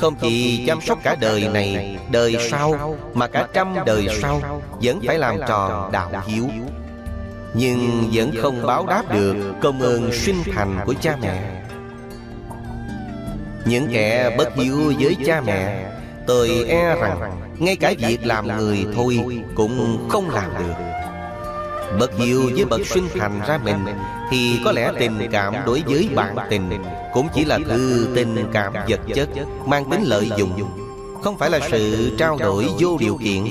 B: không chỉ chăm sóc cả đời này đời sau mà cả trăm đời sau vẫn phải làm tròn đạo hiếu. nhưng vẫn không báo đáp được công ơn sinh thành của cha mẹ. những kẻ bất hiếu với cha mẹ tôi e rằng ngay cả việc làm người thôi cũng không làm được. Bậc hiếu với bậc sinh thành ra mình Thì có lẽ tình cảm đối với bạn tình Cũng chỉ là thứ tình cảm vật chất Mang tính lợi dụng. Không phải là sự trao đổi vô điều kiện.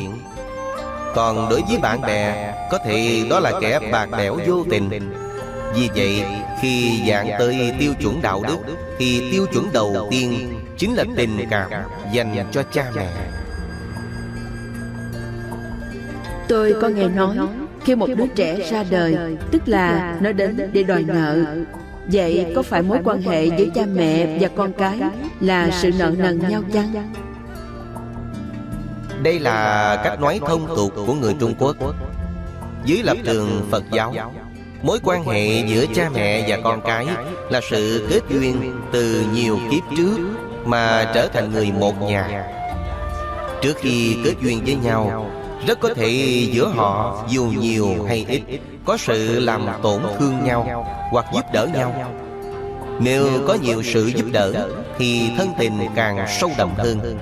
B: Còn đối với bạn bè Có thể đó là kẻ bạc bẽo vô tình. Vì vậy khi dạng tới tiêu chuẩn đạo đức Thì tiêu chuẩn đầu tiên Chính là tình cảm dành cho cha mẹ.
A: Tôi có nghe nói khi một đứa trẻ ra đời Tức là nó đến để đòi nợ. Vậy có phải mối quan hệ giữa cha mẹ và con cái Là sự nợ nần nhau chăng?
B: Đây là cách nói thông tục của người Trung Quốc. Dưới lập trường Phật giáo Mối quan hệ giữa cha mẹ và con cái Là sự kết duyên từ nhiều kiếp trước Mà trở thành người một nhà. Trước khi kết duyên với nhau rất có thể giữa họ, dù nhiều hay ít, Có sự làm tổn thương nhau Hoặc giúp đỡ nhau. Nếu có nhiều sự giúp đỡ, Thì thân tình càng sâu đậm hơn.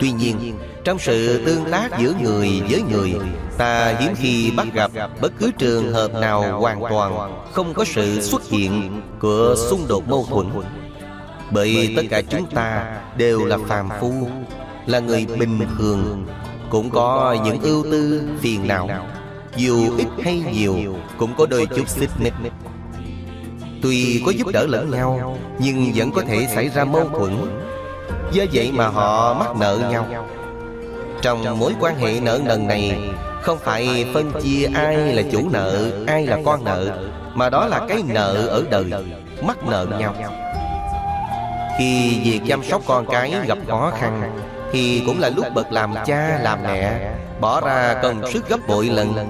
B: Tuy nhiên, Trong sự tương tác giữa người với người, Ta hiếm khi bắt gặp bất cứ trường hợp nào hoàn toàn Không có sự xuất hiện của xung đột mâu thuẫn. Bởi tất cả chúng ta đều là phàm phu, Là người bình thường cũng có những ưu tư phiền não. Dù ít hay nhiều Cũng có đôi chút xích mích. Tuy có giúp đỡ lẫn nhau Nhưng vẫn có thể xảy ra mâu thuẫn. Do vậy mà họ mắc nợ nhau. Trong mối quan hệ nợ nần này Không phải phân chia ai là chủ nợ Ai là con nợ Mà đó là cái nợ ở đời Mắc nợ nhau. Khi việc chăm sóc con cái gặp khó khăn thì cũng là lúc bậc làm cha làm mẹ Bỏ ra công sức gấp bội lần.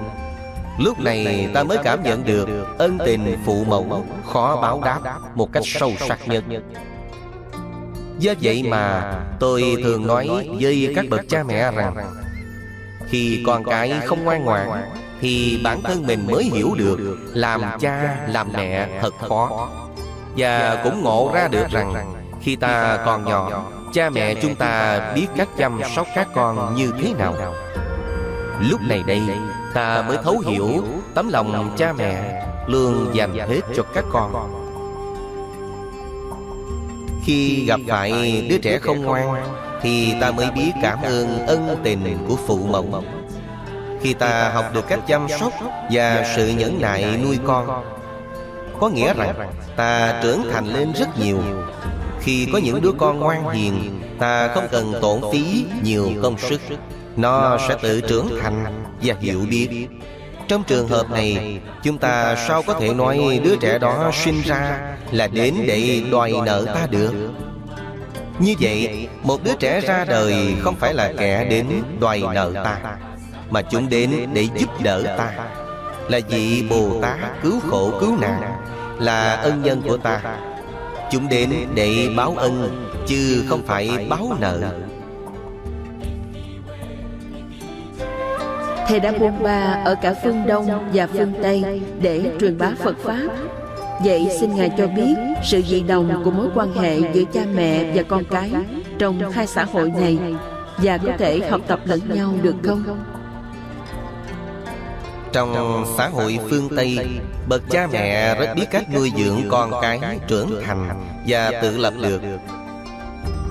B: Lúc này ta mới cảm nhận được Ân tình phụ mẫu Khó báo đáp một cách sâu sắc nhất. Do vậy mà tôi thường nói với các bậc cha mẹ rằng Khi con cái không ngoan ngoãn Thì bản thân mình mới hiểu được Làm cha, làm mẹ thật khó. Và cũng ngộ ra được rằng Khi ta còn nhỏ Cha mẹ chúng ta biết cách chăm sóc các con như thế nào? Lúc này đây Ta mới thấu hiểu Tấm lòng cha mẹ Luôn dành hết cho các con. Khi gặp phải đứa trẻ không ngoan Thì ta mới biết cảm ơn ân tình của phụ mẫu. Khi ta học được cách chăm sóc Và sự nhẫn nại nuôi con Có nghĩa rằng ta trưởng thành lên rất nhiều Khi có những đứa con ngoan hiền Ta không cần tổn phí nhiều công sức. Nó sẽ tự trưởng thành và hiểu biết. Trong trường hợp này Chúng ta sao có thể nói đứa trẻ đó sinh ra Là đến để đòi nợ ta được? Như vậy Một đứa trẻ ra đời không phải là kẻ đến đòi nợ ta Mà chúng đến để giúp đỡ ta. Là vị Bồ Tát cứu khổ cứu nạn Là ân nhân của ta Chúng đến để báo ân, Chứ không phải báo nợ
A: Thầy đã buôn ba ở cả phương Đông và phương Tây để truyền bá Phật Pháp. Vậy xin Ngài cho biết sự dị đồng của mối quan hệ giữa cha mẹ và con cái trong hai xã hội này và có thể học tập lẫn nhau được không?
B: Trong xã hội phương Tây, Bậc cha mẹ rất biết cách nuôi dưỡng con cái trưởng thành Và tự lập được.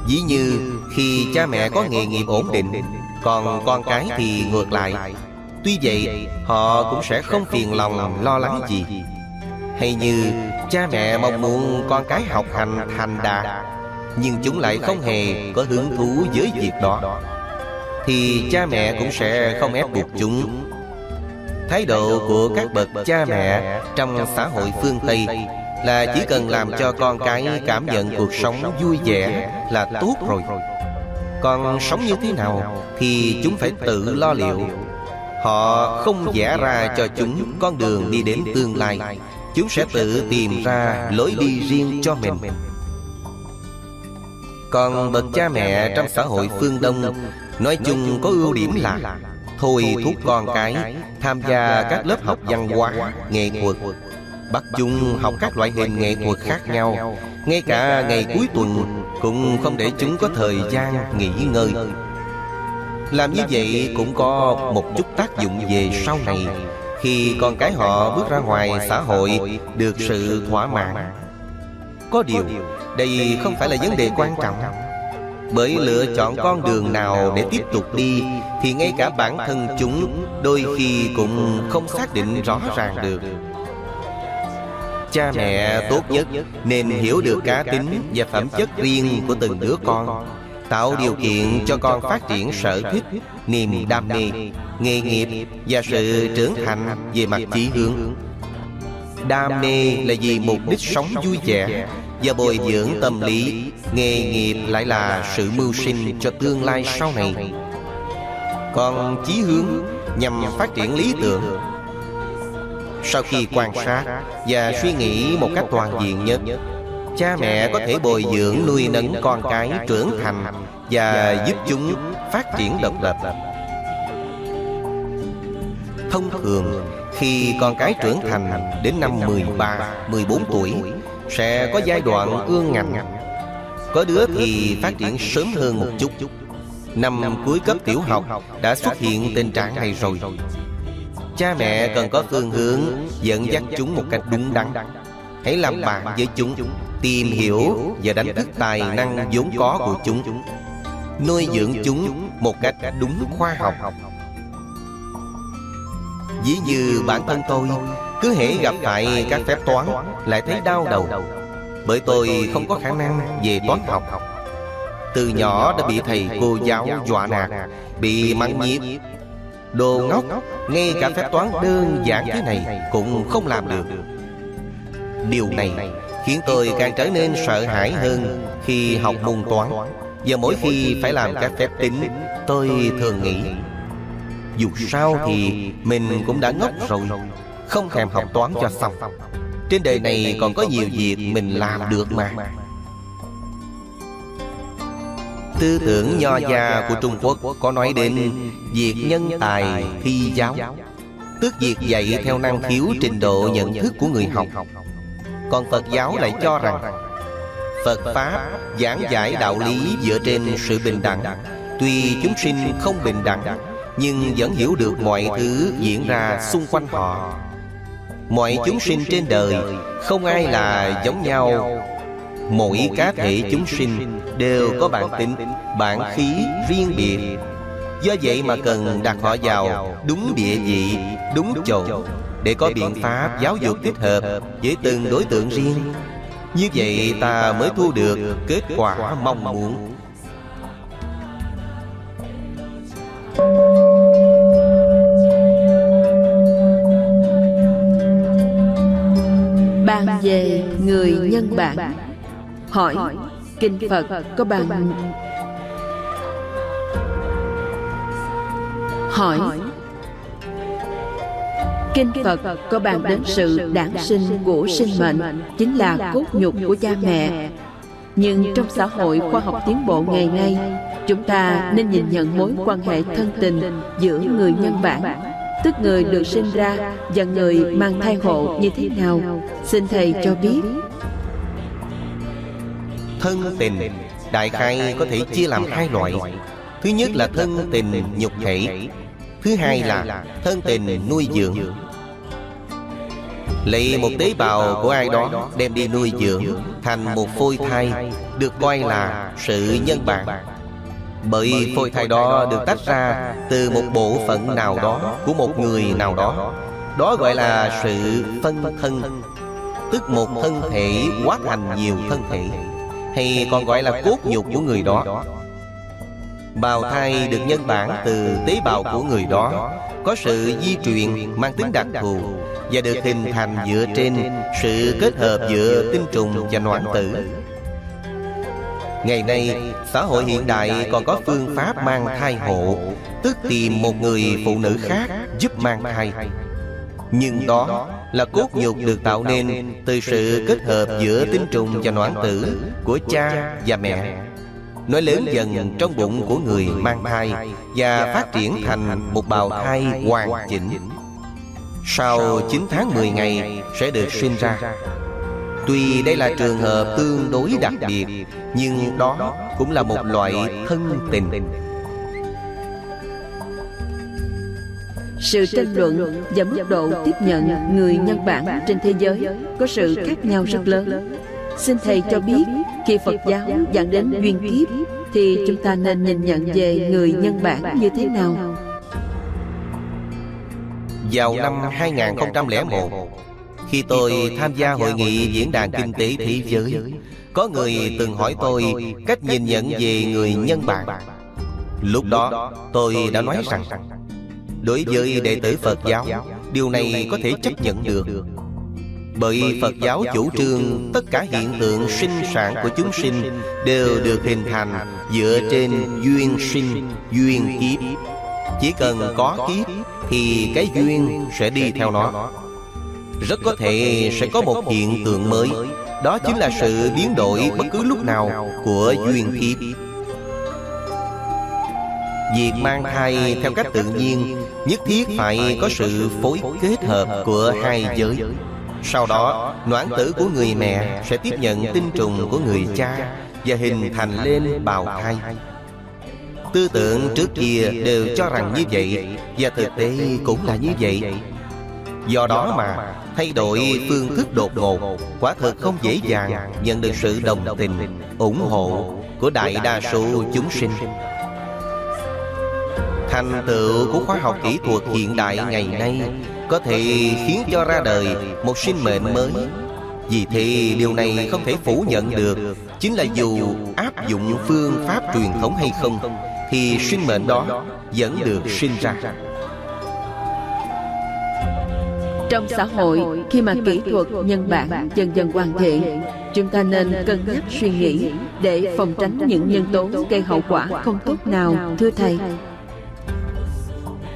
B: Ví như, khi cha mẹ có nghề nghiệp ổn định, Còn con cái thì ngược lại. Tuy vậy, họ cũng sẽ không phiền lòng lo lắng gì. Hay như, cha mẹ mong muốn con cái học hành thành đạt Nhưng chúng lại không hề có hứng thú với việc đó. Thì cha mẹ cũng sẽ không ép buộc chúng. Thái độ của các bậc cha mẹ trong xã hội phương Tây là chỉ cần làm cho con cái cảm nhận cuộc sống vui vẻ là tốt rồi. Còn sống như thế nào thì chúng phải tự lo liệu. Họ không vẽ ra cho chúng con đường đi đến tương lai. Chúng sẽ tự tìm ra lối đi riêng cho mình. Còn bậc cha mẹ trong xã hội phương Đông Nói chung có ưu điểm là Thôi thúc con cái Tham gia các lớp học văn hóa, nghệ thuật Bắt chúng học các loại hình nghệ thuật khác nhau. Ngay cả ngày cuối tuần Cũng không để chúng có thời gian nghỉ ngơi. Làm như vậy cũng có một chút tác dụng về sau này. Khi con cái họ bước ra ngoài xã hội Được sự thỏa mãn. Có điều Đây không phải là vấn đề quan trọng. bởi lựa chọn con đường nào để tiếp tục đi thì ngay cả bản thân chúng Đôi khi cũng không xác định rõ ràng được. Cha mẹ tốt nhất Nên hiểu được cá tính và phẩm chất riêng của từng đứa con, Tạo điều kiện cho con phát triển sở thích, Niềm đam mê, Nghề nghiệp Và sự trưởng thành về mặt chí hướng. Đam mê là vì mục đích sống vui vẻ và bồi dưỡng tâm lý, nghề nghiệp lại là sự mưu sinh cho tương lai sau này còn chí hướng nhằm phát triển lý tưởng. Sau khi quan sát và suy nghĩ một cách toàn diện nhất cha mẹ có thể bồi dưỡng nuôi nấng con cái trưởng thành và giúp chúng phát triển độc lập. Thông thường khi con cái trưởng thành đến năm 13, 14 tuổi sẽ có giai đoạn ương ngạnh. Có đứa thì phát triển sớm hơn một chút. Năm cuối cấp tiểu học đã xuất hiện tình trạng này rồi. Cha mẹ cần có phương hướng dẫn dắt chúng một cách đúng đắn. Hãy làm bạn với chúng Tìm hiểu và đánh thức tài năng vốn có của chúng. Nuôi dưỡng chúng một cách đúng khoa học. Ví như bản thân tôi cứ hễ gặp phải các phép toán Lại thấy đau đầu. Bởi tôi không có khả năng về toán học Từ nhỏ đã bị thầy cô giáo dọa nạt Bị mắng nhiếc. Đồ ngốc Ngay cả phép toán đơn giản thế này Cũng không làm được. Điều này khiến tôi càng trở nên sợ hãi hơn Khi học môn toán. Và mỗi khi phải làm các phép tính Tôi thường nghĩ Dù sao thì mình cũng đã ngốc rồi không thèm học toán cho xong. Trên đời này còn có nhiều việc mình làm được mà Tư tưởng nho gia của Trung Quốc có nói đến Việc nhân tài thi giáo. Tức việc dạy theo năng khiếu trình độ nhận thức của người học. Còn Phật giáo lại cho rằng Phật Pháp giảng giải đạo lý dựa trên sự bình đẳng. Tuy chúng sinh không bình đẳng Nhưng vẫn hiểu được mọi thứ diễn ra xung quanh họ. Mọi chúng sinh trên đời Không ai là giống nhau Mỗi cá thể chúng sinh Đều có bản tính, bản khí riêng biệt. Do vậy mà cần đặt họ vào đúng địa vị, đúng chỗ Để có biện pháp giáo dục thích hợp với từng đối tượng riêng. Như vậy ta mới thu được kết quả mong muốn.
A: Bàn về người nhân bản Hỏi Kinh Phật có bàn Hỏi Kinh Phật có bàn đến sự đản sinh của sinh mệnh Chính là cốt nhục của cha mẹ. Nhưng trong xã hội khoa học tiến bộ ngày nay Chúng ta nên nhìn nhận mối quan hệ thân tình giữa người nhân bản Tức người được sinh ra và người mang thai hộ như thế nào. Xin Thầy cho biết
B: Thân tình, Đại khai có thể chia làm hai loại. Thứ nhất là thân tình nhục thể, Thứ hai là thân tình nuôi dưỡng. Lấy một tế bào của ai đó đem đi nuôi dưỡng Thành một phôi thai Được coi là sự nhân bản. Bởi phôi thai đó được tách ra Từ một bộ phận nào đó Của một người nào đó. Đó gọi là sự phân thân, Tức một thân thể hóa thành nhiều thân thể. Hay còn gọi là cốt nhục của người đó. Bào thai được nhân bản từ tế bào của người đó Có sự di truyền mang tính đặc thù Và được hình thành dựa trên sự kết hợp giữa tinh trùng và noãn tử. Ngày nay, xã hội hiện đại còn có phương pháp mang thai hộ Tức tìm một người phụ nữ khác giúp mang thai. Nhưng đó là cốt nhục được tạo nên từ sự kết hợp giữa tinh trùng và noãn tử của cha và mẹ nó lớn dần trong bụng của người mang thai và phát triển thành một bào thai hoàn chỉnh. Sau 9 tháng 10 ngày sẽ được sinh ra. Tuy đây là trường hợp tương đối đặc biệt, nhưng đó cũng là một loại thân tình.
A: Sự tranh luận và mức độ tiếp nhận người nhân bản trên thế giới có sự khác nhau rất lớn. Xin Thầy cho biết, khi Phật giáo dẫn đến duyên kiếp, thì chúng ta nên nhìn nhận về người nhân bản như thế nào?
B: Vào năm 2001 Khi tôi tham gia hội nghị Diễn đàn Kinh tế Thế giới, Có người từng hỏi tôi cách nhìn nhận về người nhân bản Lúc đó, tôi đã nói rằng Đối với đệ tử Phật giáo Điều này có thể chấp nhận được. bởi Phật giáo chủ trương tất cả hiện tượng sinh sản của chúng sinh đều được hình thành dựa trên duyên sinh, duyên kiếp. Chỉ cần có kiếp thì cái duyên sẽ đi theo nó. Rất có thể sẽ có một hiện tượng mới, đó chính là sự biến đổi bất cứ lúc nào của duyên kiếp. Việc mang thai theo cách tự nhiên nhất thiết phải có sự phối kết hợp của hai giới sau đó, noãn tử của người mẹ sẽ tiếp nhận tinh trùng của người cha và hình thành lên bào thai. Tư tưởng trước kia đều cho rằng như vậy và thực tế cũng là như vậy. Do đó mà thay đổi phương thức đột ngột quả thật không dễ dàng nhận được sự đồng tình, ủng hộ của đại đa số chúng sinh. Thành tựu của khoa học kỹ thuật hiện đại ngày nay có thể khiến cho ra đời một sinh mệnh mới. Vì thế, điều này không thể phủ nhận được. Chính là dù áp dụng phương pháp truyền thống hay không, thì sinh mệnh đó vẫn được sinh ra.
A: Trong xã hội, khi mà kỹ thuật, nhân bản dần dần hoàn thiện, chúng ta nên cân nhắc suy nghĩ để phòng tránh những nhân tố gây hậu quả không tốt nào, thưa thầy.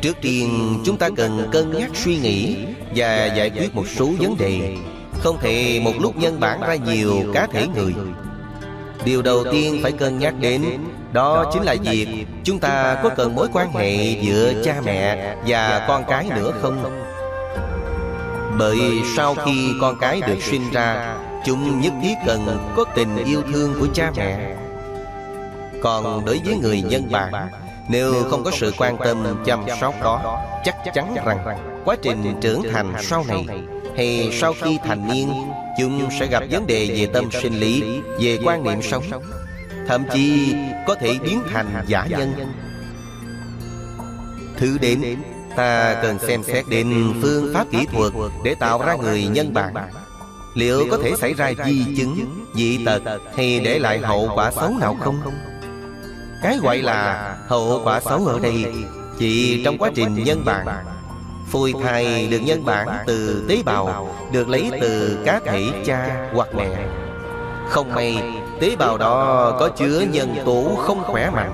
B: Trước tiên, chúng ta cần cân nhắc suy nghĩ Và giải quyết một số vấn đề. Không thể một lúc nhân bản ra nhiều cá thể người. Điều đầu tiên phải cân nhắc đến, Đó chính là việc chúng ta có cần mối quan hệ giữa cha mẹ và con cái nữa không? Bởi sau khi con cái được sinh ra, Chúng nhất thiết cần có tình yêu thương của cha mẹ. Còn đối với người nhân bản nếu không có sự quan tâm chăm sóc đó Chắc chắn rằng quá trình trưởng thành sau này Hay sau khi thành niên Chúng sẽ gặp vấn đề về tâm sinh lý Về quan niệm sống. Thậm chí có thể biến thành giả nhân. Thứ đến Ta cần xem xét đến phương pháp kỹ thuật Để tạo ra người nhân bản. Liệu có thể xảy ra di chứng, dị tật Hay để lại hậu quả xấu nào không? Cái gọi là hậu quả xấu ở đây Chỉ trong quá trình nhân bản. Phôi thai được nhân bản từ tế bào Được lấy từ cá thể cha hoặc mẹ. Không may tế bào đó có chứa nhân tố không khỏe mạnh.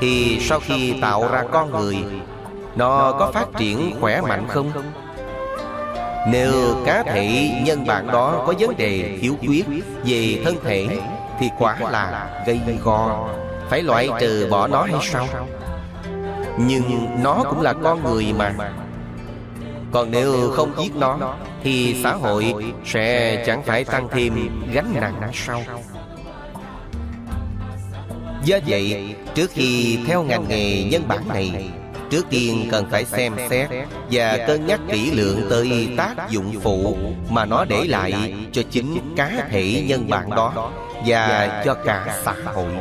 B: Thì sau khi tạo ra con người Nó có phát triển khỏe mạnh không? Nếu cá thể nhân bản đó có vấn đề thiếu khuyết về thân thể Thì quả là gây go phải loại trừ bỏ nó hay sao? Nhưng nó cũng là con người mà. Còn nếu không giết nó Thì xã hội sẽ chẳng phải tăng thêm gánh nặng sao? Do vậy, trước khi theo ngành nghề nhân bản này Trước tiên cần phải xem xét Và cân nhắc kỹ lượng tới tác dụng phụ Mà nó để lại cho chính cá thể nhân bản đó Và cho cả xã hội.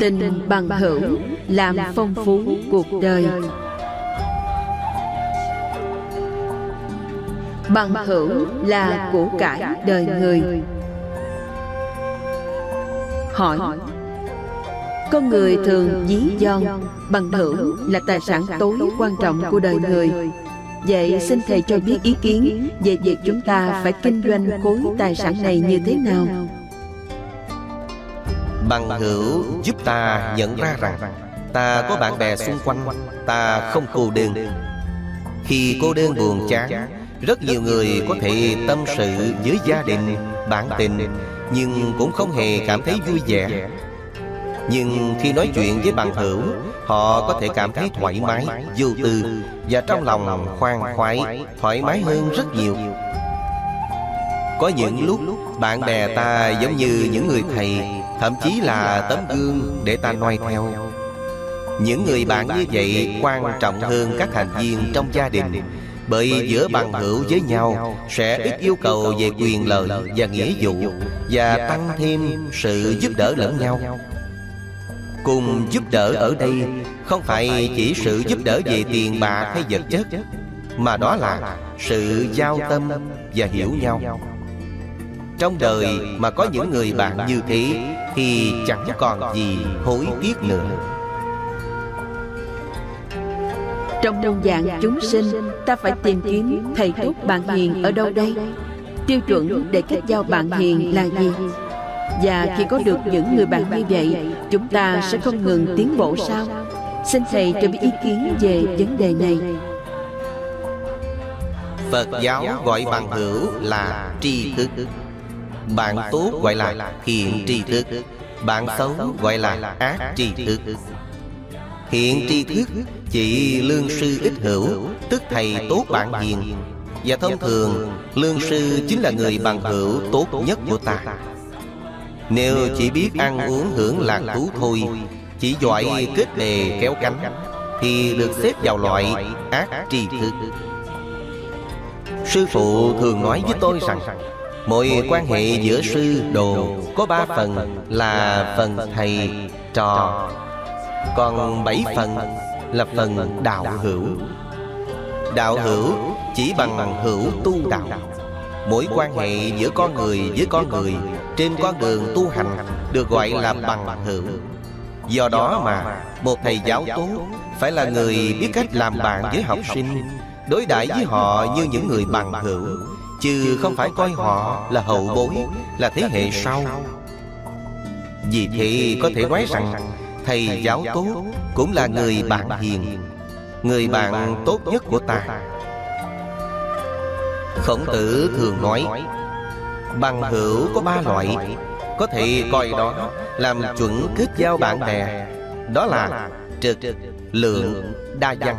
A: Tình bằng hữu, làm phong phú cuộc đời. Bằng hữu là của cải đời người. Hỏi Con người thường dí dòn Bằng hữu là tài sản tối quan trọng của đời người. Vậy xin Thầy cho biết ý kiến Về việc chúng ta phải kinh doanh khối tài sản này như thế nào?
B: Bằng hữu giúp ta nhận ra rằng Ta có bạn bè xung quanh Ta không cô đơn. Khi cô đơn buồn chán Rất nhiều người có thể tâm sự với gia đình Bạn tình nhưng cũng không hề cảm thấy vui vẻ. Nhưng khi nói chuyện với bằng hữu Họ có thể cảm thấy thoải mái, vô tư Và trong lòng khoan khoái, thoải mái hơn rất nhiều. Có những lúc bạn bè ta giống như những người thầy Thậm chí là tấm gương để ta noi theo. Những người bạn như vậy quan trọng hơn các thành viên trong gia đình, bởi giữa bằng hữu với nhau Sẽ ít yêu cầu về quyền lợi và nghĩa vụ Và tăng thêm sự giúp đỡ lẫn nhau. Cùng giúp đỡ ở đây Không phải chỉ sự giúp đỡ về tiền bạc hay vật chất, Mà đó là sự giao tâm và hiểu nhau. Trong đời mà có những người bạn như thế Thì chẳng còn gì hối tiếc nữa.
A: Trong đồng dạng chúng sinh Ta phải tìm kiếm thầy tốt bạn hiền ở đâu đây? Tiêu chuẩn để kết giao bạn hiền là gì? Và khi có được những người bạn như vậy Chúng ta sẽ không ngừng tiến bộ sao? Xin Thầy cho biết ý kiến về vấn đề này.
B: Phật giáo gọi bằng hữu là tri thức Bạn tốt gọi là thiện tri thức. Bạn xấu gọi là ác tri thức. Hiện tri thức chỉ lương sư ít hữu Tức thầy tốt bạn hiền. Và thông thường Lương sư chính là người bằng hữu tốt nhất của ta. Nếu chỉ biết ăn uống hưởng lạc thú thôi Chỉ giỏi kết bề kéo cánh Thì được xếp vào loại ác tri thức. Sư phụ thường nói với tôi rằng Mọi quan hệ giữa sư đồ Có ba phần là phần thầy trò. còn bảy phần là phần đạo hữu. Đạo hữu chỉ bằng hữu tu đạo. Mỗi quan hệ giữa con người với con người Trên con đường tu hành Được gọi là bằng hữu. Do đó mà Một thầy giáo tốt Phải là người biết cách làm bạn với học sinh Đối đãi với họ như những người bằng hữu Chứ không phải coi họ là hậu bối Là thế hệ sau. Vì thế có thể nói rằng Thầy giáo tốt cũng là người bạn hiền Người bạn tốt nhất của ta. Khổng tử thường nói Bằng hữu có ba loại Có thể coi đó làm chuẩn kết giao bạn bè Đó là trực, lượng, đa văn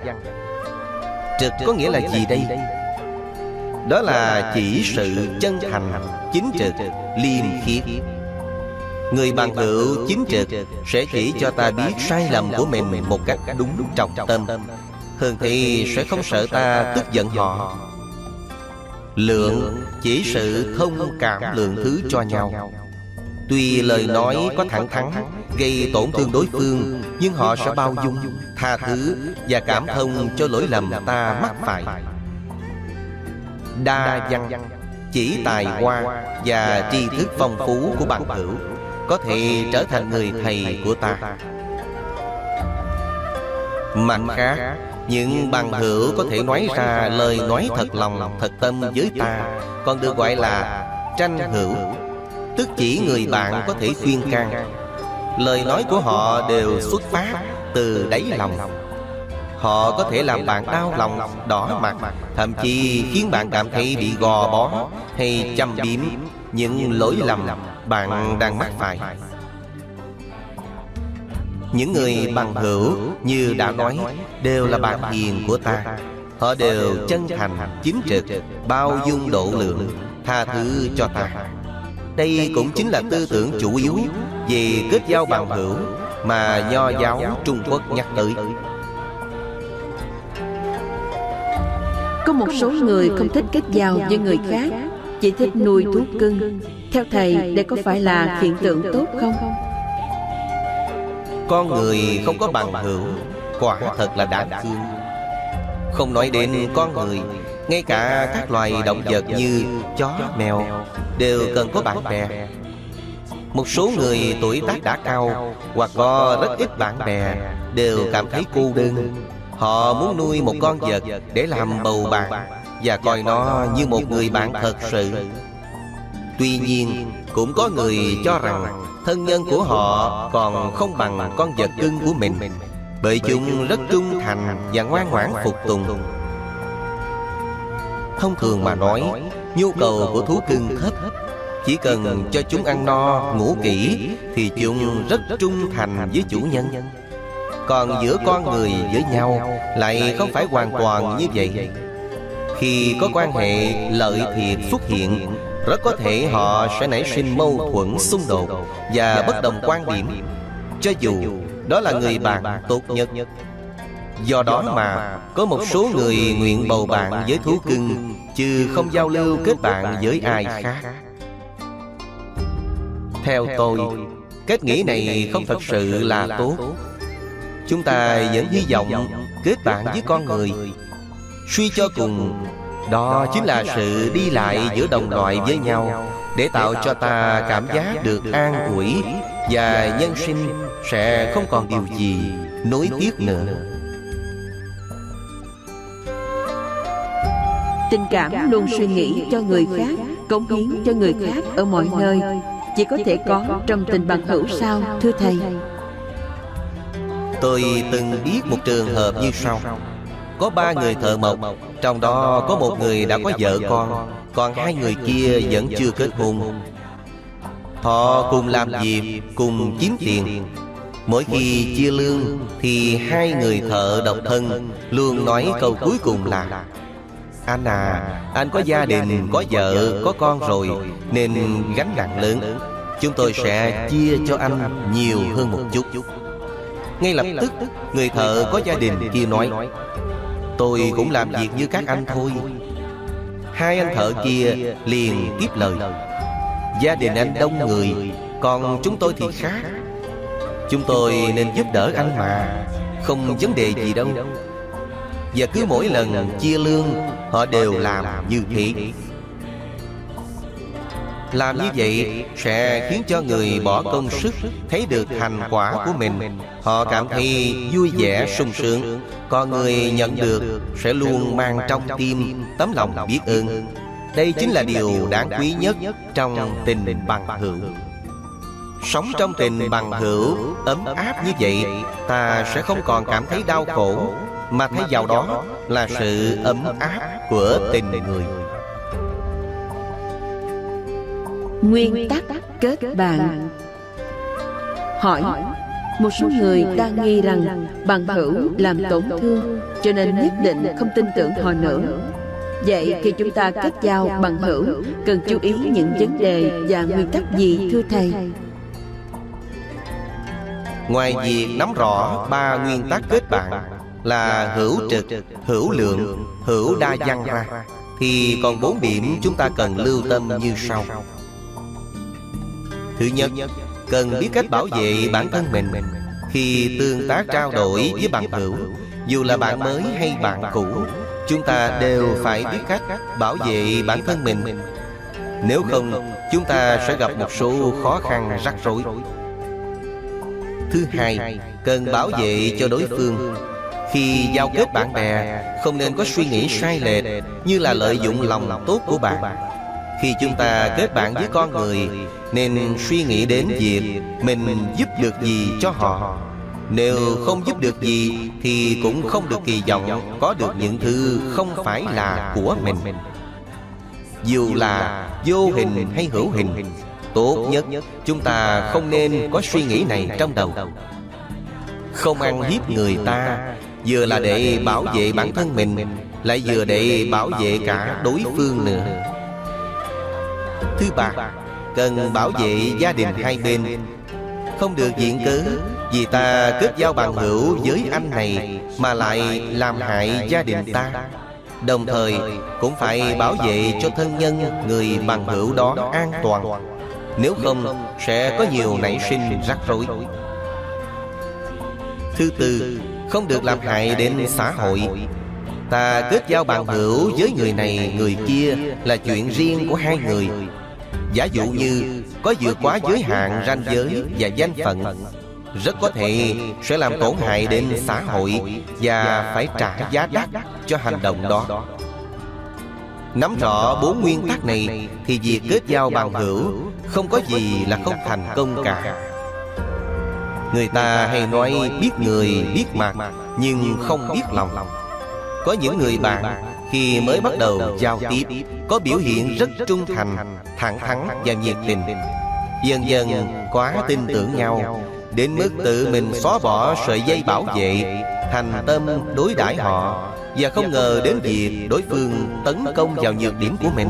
B: Trực có nghĩa là gì đây? Đó là chỉ sự chân thành, chính trực, liêm khiết. Người bằng hữu chính trực Sẽ chỉ cho ta biết sai lầm của mình một cách đúng trọng tâm. Thường thì sẽ không sợ ta tức giận họ. Lượng chỉ sự thông cảm lượng thứ cho nhau. Tuy lời nói có thẳng thắn Gây tổn thương đối phương Nhưng họ sẽ bao dung Tha thứ Và cảm thông cho lỗi lầm ta mắc phải Đa văn Chỉ tài hoa Và tri thức phong phú của bạn hữu Có thể trở thành người thầy của ta. Mặt khác những bằng hữu có thể nói ra lời nói thật lòng, thật tâm với ta Còn được gọi là tranh hữu Tức chỉ người bạn có thể khuyên can. Lời nói của họ đều xuất phát từ đáy lòng. Họ có thể làm bạn đau lòng, đỏ mặt Thậm chí khiến bạn cảm thấy bị gò bó Hay chăm biếm những lỗi lầm bạn đang mắc phải. những người bằng hữu như đã nói Đều là bạn hiền của ta. Họ đều chân thành, chính trực Bao dung độ lượng Tha thứ cho ta. Đây cũng chính là tư tưởng chủ yếu Về kết giao bằng hữu Mà Nho giáo Trung Quốc nhắc tới
A: Có một số người không thích kết giao với người khác Chỉ thích nuôi thú cưng. Theo thầy đây có phải là hiện tượng tốt không?
B: Con người không có bằng hữu Quả thật là đáng thương. Không nói đến con người Ngay cả các loài động vật như chó, mèo Đều cần có bạn bè. Một số người tuổi tác đã cao Hoặc có rất ít bạn bè Đều cảm thấy cô đơn Họ muốn nuôi một con vật Để làm bầu bạn Và coi nó như một người bạn thật sự. Tuy nhiên Cũng có người cho rằng Thân nhân của họ còn không bằng con vật cưng của mình Bởi chúng rất trung thành và ngoan ngoãn phục tùng. Thông thường mà nói Nhu cầu của thú cưng thấp. Chỉ cần cho chúng ăn no, ngủ kỹ Thì chúng rất trung thành với chủ nhân. Còn giữa con người với nhau Lại không phải hoàn toàn như vậy. Khi có quan hệ lợi thiệt xuất hiện rất có thể họ sẽ nảy sinh mâu thuẫn xung đột Và bất đồng quan điểm. Cho dù đó là người bạn tốt nhất. Do đó mà Có một số người nguyện bầu bạn với thú cưng Chứ không giao lưu kết bạn với ai khác. Theo tôi Kết nghĩ này không thật sự là tốt Chúng ta vẫn hy vọng kết bạn với con người. Suy cho cùng đó chính là sự đi lại giữa đồng loại với nhau Để tạo cho ta cảm giác được an ủi Và nhân sinh sẽ không còn điều gì nối tiếc nữa.
A: Tình cảm luôn suy nghĩ cho người khác Cống hiến cho người khác ở mọi nơi. Chỉ có thể có trong tình bằng hữu sao Thưa Thầy
B: Tôi từng biết một trường hợp như sau. Có ba người thợ mộc trong đó có một người đã có vợ con. Còn hai người kia vẫn chưa kết hôn. Họ cùng làm việc Cùng kiếm tiền. Mỗi khi chia lương Thì hai người thợ độc thân Luôn nói câu cuối cùng là Anh à Anh có gia đình, có vợ, có con rồi Nên gánh nặng lớn. Chúng tôi sẽ chia cho anh nhiều hơn một chút Ngay lập tức Người thợ có gia đình kia nói Tôi cũng làm việc như các anh thôi. Hai anh thợ kia liền tiếp lời Gia đình anh đông người Còn chúng tôi thì khác. Chúng tôi nên giúp đỡ anh mà Không vấn đề gì đâu. Và cứ mỗi lần chia lương Họ đều làm như thế làm như vậy sẽ khiến cho người bỏ công sức, Thấy được thành quả của mình. Họ cảm thấy vui vẻ, sung sướng. Còn người nhận được sẽ luôn mang trong tim tấm lòng biết ơn. Đây chính là điều đáng quý nhất trong tình bằng hữu. Sống trong tình bằng hữu ấm áp như vậy, Ta sẽ không còn cảm thấy đau khổ, Mà thay vào đó là sự ấm áp của tình người.
A: Nguyên tắc kết bạn. Hỏi Một số người đang nghi rằng bằng hữu làm tổn thương Cho nên nhất định không tin tưởng họ nữa. Vậy khi chúng ta kết giao bằng hữu Cần chú ý những vấn đề và nguyên tắc gì thưa Thầy?
B: Ngoài việc nắm rõ ba nguyên tắc kết bạn Là hữu trực, hữu lượng, hữu đa văn ra Thì còn bốn điểm chúng ta cần lưu tâm như sau Thứ nhất, cần biết cách bảo vệ bản thân mình. Khi tương tác trao đổi với bạn hữu Dù là bạn mới hay bạn cũ Chúng ta đều phải biết cách bảo vệ bản thân mình. Nếu không, chúng ta sẽ gặp một số khó khăn rắc rối. Thứ hai, cần bảo vệ cho đối phương. Khi giao kết bạn bè Không nên có suy nghĩ sai lệch Như là lợi dụng lòng tốt của bạn. Khi chúng ta kết bạn với con người, Nên suy nghĩ đến việc Mình giúp được gì cho họ. Nếu không giúp được gì, Thì cũng không được kỳ vọng Có được những thứ không phải là của mình. Dù là vô hình hay hữu hình, Tốt nhất chúng ta không nên có suy nghĩ này trong đầu. Không ăn hiếp người ta, Vừa là để bảo vệ bản thân mình, Lại vừa để bảo vệ cả đối phương nữa. Thứ ba Cần bảo vệ gia đình hai bên. Không được diện cớ Vì ta kết giao bằng hữu với anh này Mà lại làm hại gia đình ta. Đồng thời cũng phải bảo vệ cho thân nhân người bằng hữu đó an toàn. nếu không sẽ có nhiều nảy sinh rắc rối. Thứ tư Không được làm hại đến xã hội Ta kết giao bằng hữu với người này, người kia Là chuyện riêng của hai người. Giả dụ như có vượt quá giới hạn ranh giới và danh phận, Rất có thể sẽ làm tổn hại đến xã hội Và phải trả giá đắt cho hành động đó. Nắm rõ bốn nguyên tắc này Thì việc kết giao bằng hữu Không có gì là không thành công cả. Người ta hay nói biết người, biết mặt, Nhưng không biết lòng. Có những người bạn Khi mới bắt đầu giao tiếp, Có biểu hiện rất trung thành, Thẳng thắn và nhiệt tình. Dần dần quá tin tưởng nhau, Đến mức tự mình xóa bỏ sợi dây bảo vệ, Thành tâm đối đãi họ và không ngờ đến việc đối phương tấn công vào nhược điểm của mình.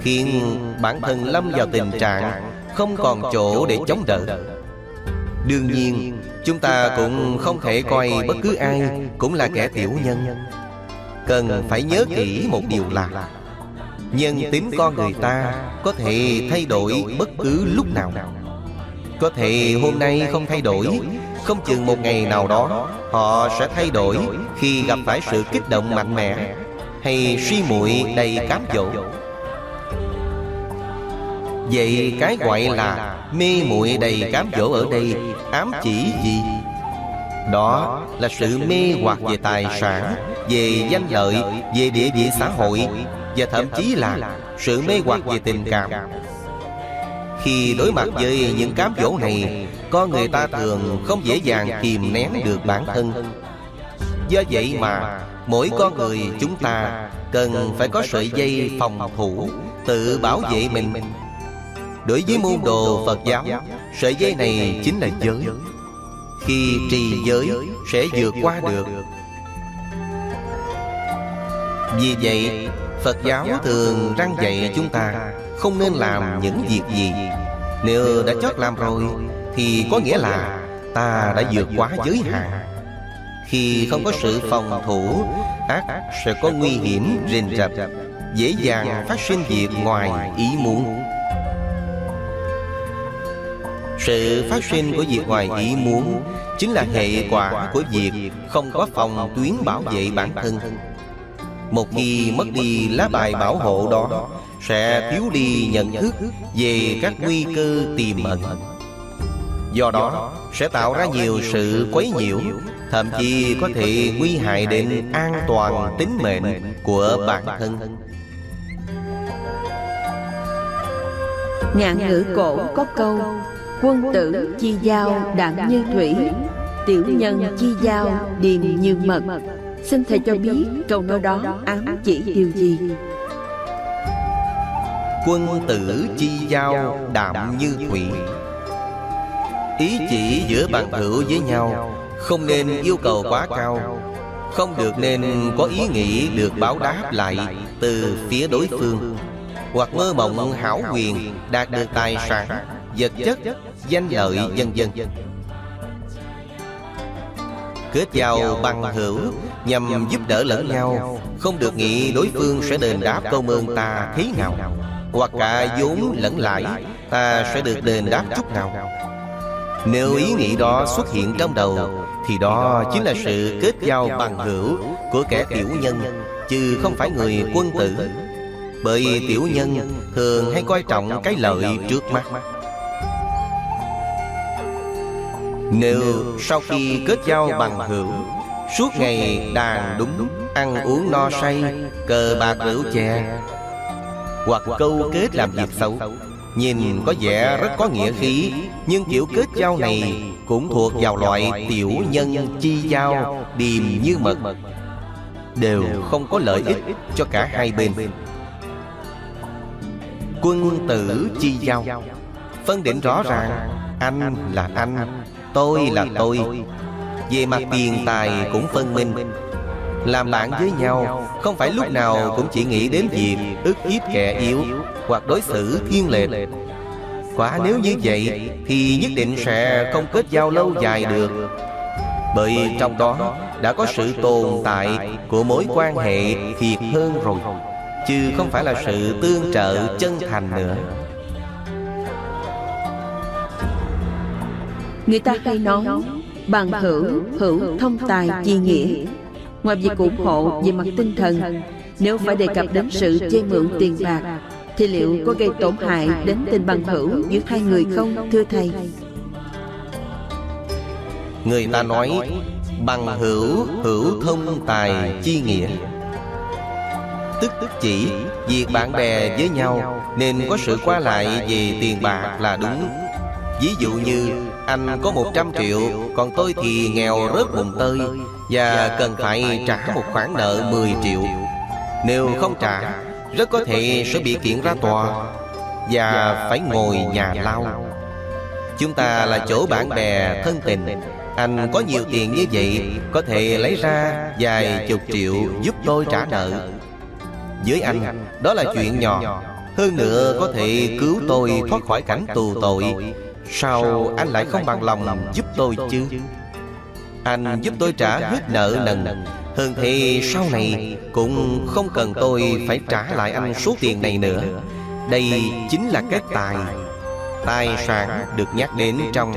B: Khiến bản thân lâm vào tình trạng Không còn chỗ để chống đỡ. Đương nhiên Chúng ta cũng không thể coi bất cứ ai Cũng là kẻ tiểu nhân. Cần phải nhớ kỹ một điều là Nhân tính con người ta Có thể thay đổi bất cứ lúc nào. Có thể hôm nay không thay đổi không chừng một ngày nào đó Họ sẽ thay đổi Khi gặp phải sự kích động mạnh mẽ Hay suy muội đầy cám dỗ. Vậy cái gọi là mê muội đầy cám dỗ ở đây ám chỉ gì? Đó là sự mê hoặc về tài sản, về danh lợi, về địa vị xã hội và thậm chí là sự mê hoặc về tình cảm. Khi đối mặt với những cám dỗ này con người ta thường không dễ dàng kìm nén được bản thân. Do vậy mà Mỗi con người chúng ta Cần phải có sợi dây phòng thủ Tự bảo vệ mình Đối với môn đồ Phật giáo Sợi dây này chính là giới. Khi trì giới Sẽ vượt qua được. Vì vậy Phật giáo thường răng dạy chúng ta Không nên làm những việc gì. Nếu đã chót làm rồi thì có nghĩa là ta đã vượt quá giới hạn. Khi không có sự phòng thủ Ác sẽ có nguy hiểm rình rập Dễ dàng phát sinh việc ngoài ý muốn sự phát sinh của việc ngoài ý muốn Chính là hệ quả của việc không có phòng tuyến bảo vệ bản thân. Một khi mất đi lá bài bảo hộ đó, Sẽ thiếu đi nhận thức về các nguy cơ tiềm ẩn. Do đó, sẽ tạo ra nhiều sự quấy nhiễu, Thậm chí có thể nguy hại đến an toàn tính mệnh của bản thân.
A: Ngạn ngữ cổ có câu Quân tử chi giao đạm như thủy, Tiểu nhân chi giao điềm như mật. Xin Thầy cho biết câu nói đó ám chỉ điều gì?
B: Quân tử chi giao đạm như thủy. Ý chỉ giữa bạn hữu với nhau, Không nên yêu cầu quá cao. Không được nên có ý nghĩ được báo đáp lại Từ phía đối phương. Hoặc mơ mộng hảo quyền Đạt được tài sản, Vật chất Danh lợi vân vân Kết giao bằng hữu Nhằm giúp đỡ lẫn nhau. Không được nghĩ đối phương sẽ đền đáp công ơn ta thế nào Hoặc cả vốn lẫn lãi Ta sẽ được đền đáp chút nào. Nếu ý nghĩ đó xuất hiện trong đầu Thì đó chính là sự kết giao bằng hữu Của kẻ tiểu nhân Chứ không phải người quân tử. Bởi tiểu nhân thường hay coi trọng cái lợi trước mắt Nếu sau khi kết giao bằng hữu, Suốt ngày đàn đúng, Ăn uống no say, Cờ bạc rượu chè, Hoặc câu kết làm việc xấu, Nhìn có vẻ rất có nghĩa khí, Nhưng kiểu kết giao này Cũng thuộc vào loại tiểu nhân chi giao, Điềm như mật, Đều không có lợi ích cho cả hai bên. Quân tử chi giao. Phân định rõ ràng, Anh là anh Tôi là tôi. Về mặt tiền tài cũng phân minh. Làm bạn với nhau Không phải lúc nào cũng chỉ nghĩ đến việc ức hiếp kẻ yếu Hoặc đối xử thiên lệch. Quả nếu như vậy Thì nhất định sẽ không kết giao lâu dài được. Bởi trong đó đã có sự tồn tại Của mối quan hệ thiệt hơn rồi. Chứ không phải là sự tương trợ chân thành nữa
A: Người ta hay nói Bằng hữu, hữu thông tài chi nghĩa. Ngoài việc ủng hộ về mặt tinh thần Nếu phải đề cập đến sự chê mượn tiền bạc Thì liệu có gây tổn hại đến tình bằng hữu giữa hai người không thưa thầy?
B: Người ta nói Bằng hữu, hữu thông tài chi nghĩa. Tức tức chỉ Việc bạn bè với nhau Nên có sự qua lại về tiền bạc là đúng. Ví dụ như anh có 100 triệu Còn tôi thì nghèo rớt bụng tơi Và cần phải trả một khoản nợ 10 triệu. Nếu không trả Rất có thể sẽ bị kiện ra tòa Và phải ngồi nhà lao. Chúng ta là chỗ bạn bè thân tình. Anh có nhiều tiền như vậy Có thể lấy ra vài chục triệu giúp tôi trả nợ. Với anh Đó là chuyện nhỏ. Hơn nữa có thể cứu tôi thoát khỏi cảnh tù tội Sao anh lại không bằng lòng giúp tôi chứ? Anh giúp tôi trả hết nợ nần Hơn thì sau này Cũng không cần tôi phải trả lại anh số tiền này nữa. Đây chính là cái tài. Tài. Sản được nhắc đến trong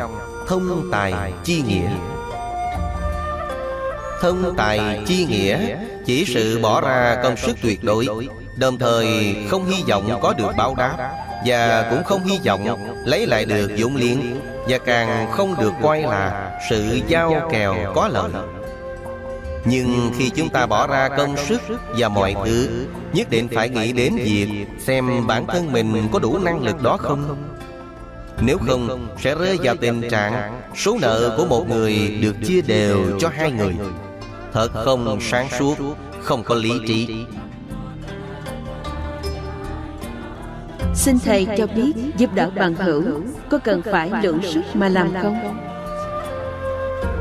B: Thông tài chi nghĩa. Thông tài chi nghĩa Chỉ sự bỏ ra công sức tuyệt đối Đồng thời không hy vọng có được báo đáp và cũng không hy vọng lấy lại được dũng liễn Và càng không được coi là sự giao kèo có lợi Nhưng khi chúng ta bỏ ra công sức và mọi thứ Nhất định phải nghĩ đến việc xem bản thân mình có đủ năng lực đó không. Nếu không sẽ rơi vào tình trạng Số nợ của một người được chia đều cho hai người. Thật không sáng suốt, không có lý trí.
A: Xin Thầy cho biết giúp đỡ bằng hữu Có cần phải lượng sức mà làm không?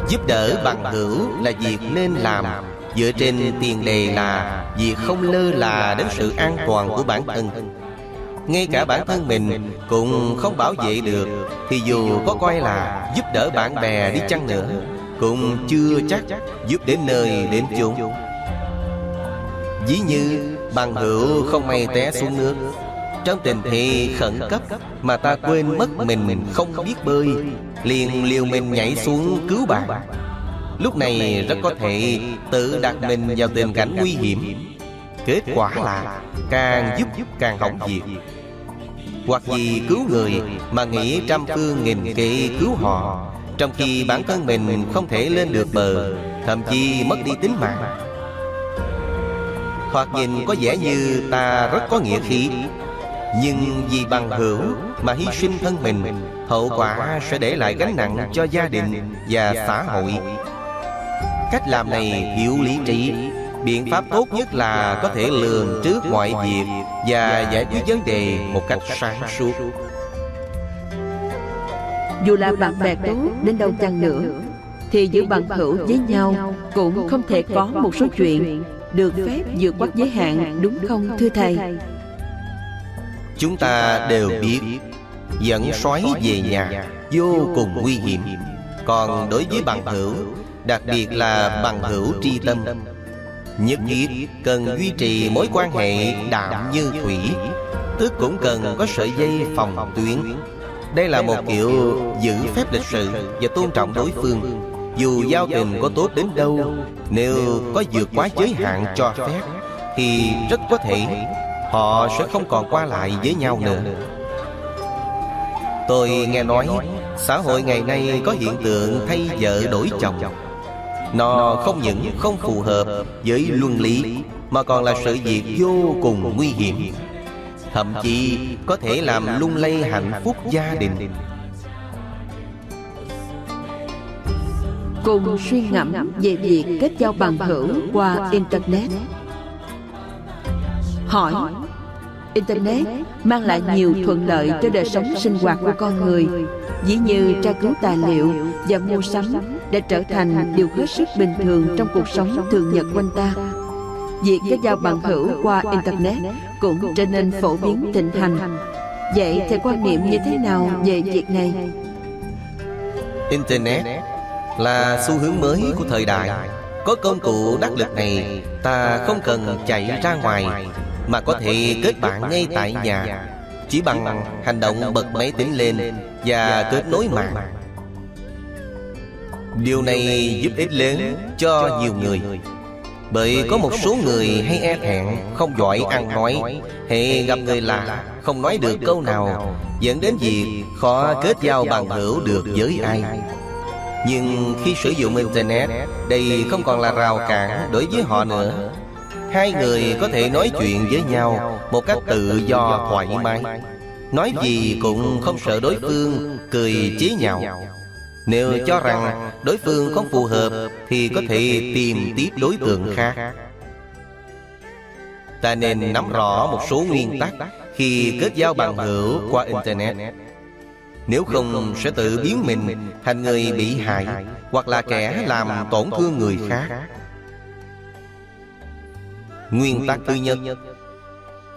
B: Giúp đỡ bằng hữu là việc nên làm. Dựa trên tiền đề là Việc không lơ là đến sự an toàn của bản thân. Ngay cả bản thân mình cũng không bảo vệ được Thì dù có coi là giúp đỡ bạn bè đi chăng nữa Cũng chưa chắc giúp đến nơi đến chốn. Ví như bằng hữu không may té xuống nước trong tình thì khẩn cấp, Mà ta quên mất mình mình không biết bơi, Liền liều mình nhảy xuống cứu bạn Lúc này rất có thể tự đặt mình vào tình cảnh nguy hiểm. Kết quả là càng giúp càng hỏng việc. Hoặc vì cứu người mà nghĩ trăm phương nghìn kỵ cứu họ, Trong khi bản thân mình không thể lên được bờ, Thậm chí mất đi tính mạng. Hoặc nhìn có vẻ như ta rất có nghĩa khí nhưng vì bằng hữu mà hy sinh thân mình Hậu quả sẽ để lại gánh nặng cho gia đình và xã hội. Cách làm này thiếu lý trí. Biện pháp tốt nhất là có thể lường trước mọi việc Và giải quyết vấn đề một cách sáng suốt.
A: Dù là bạn bè tốt đến đâu chăng nữa Thì giữ bằng hữu với nhau Cũng không thể có một số chuyện Được phép vượt qua giới hạn đúng không thưa Thầy
B: Chúng ta đều biết Dẫn xoáy về nhà Vô cùng nguy hiểm. Còn đối với bằng hữu Đặc biệt là bằng hữu tri tâm. Nhất thiết cần duy trì mối quan hệ đạm như thủy Tức cũng cần có sợi dây phòng tuyến. Đây là một kiểu giữ phép lịch sự Và tôn trọng đối phương. Dù giao tình có tốt đến đâu Nếu có vượt quá giới hạn cho phép Thì rất có thể Họ sẽ không còn qua lại với nhau nữa. Tôi nghe nói, Xã hội ngày nay có hiện tượng thay vợ đổi chồng. Nó không những không phù hợp với luân lý, Mà còn là sự việc vô cùng nguy hiểm. Thậm chí có thể làm lung lay hạnh phúc gia đình.
A: Cùng suy ngẫm về việc kết giao bằng hữu qua Internet. Hỏi, Internet mang lại nhiều thuận lợi cho đời sống sinh hoạt của con người. Dĩ như tra cứu tài liệu và mua sắm đã trở thành điều hết sức bình thường trong cuộc sống thường nhật quanh ta. Việc kết giao bằng hữu qua Internet cũng trở nên phổ biến thịnh hành. Vậy thì quan niệm như thế nào về việc này?
B: Internet là xu hướng mới của thời đại. Có công cụ đắc lực này, Ta không cần chạy ra ngoài. Mà có thể kết bạn ngay tại nhà. Chỉ bằng hành động bật máy tính lên Và kết nối mạng. Điều này giúp ích lớn cho nhiều người. Bởi có một số người hay e thẹn Không giỏi ăn nói Hay gặp người lạ Không nói được câu nào. Dẫn đến việc khó kết giao bằng hữu được với ai. nhưng khi sử dụng Internet Đây không còn là rào cản đối với họ nữa Hai người có thể nói chuyện với nhau Một cách tự do thoải mái. Nói gì cũng không sợ đối phương Cười chế nhạo Nếu cho rằng đối phương không phù hợp Thì có thể tìm tiếp đối tượng khác. Ta nên nắm rõ một số nguyên tắc Khi kết giao bằng hữu qua Internet. Nếu không sẽ tự biến mình thành người bị hại Hoặc là kẻ làm tổn thương người khác Nguyên tắc thứ nhất.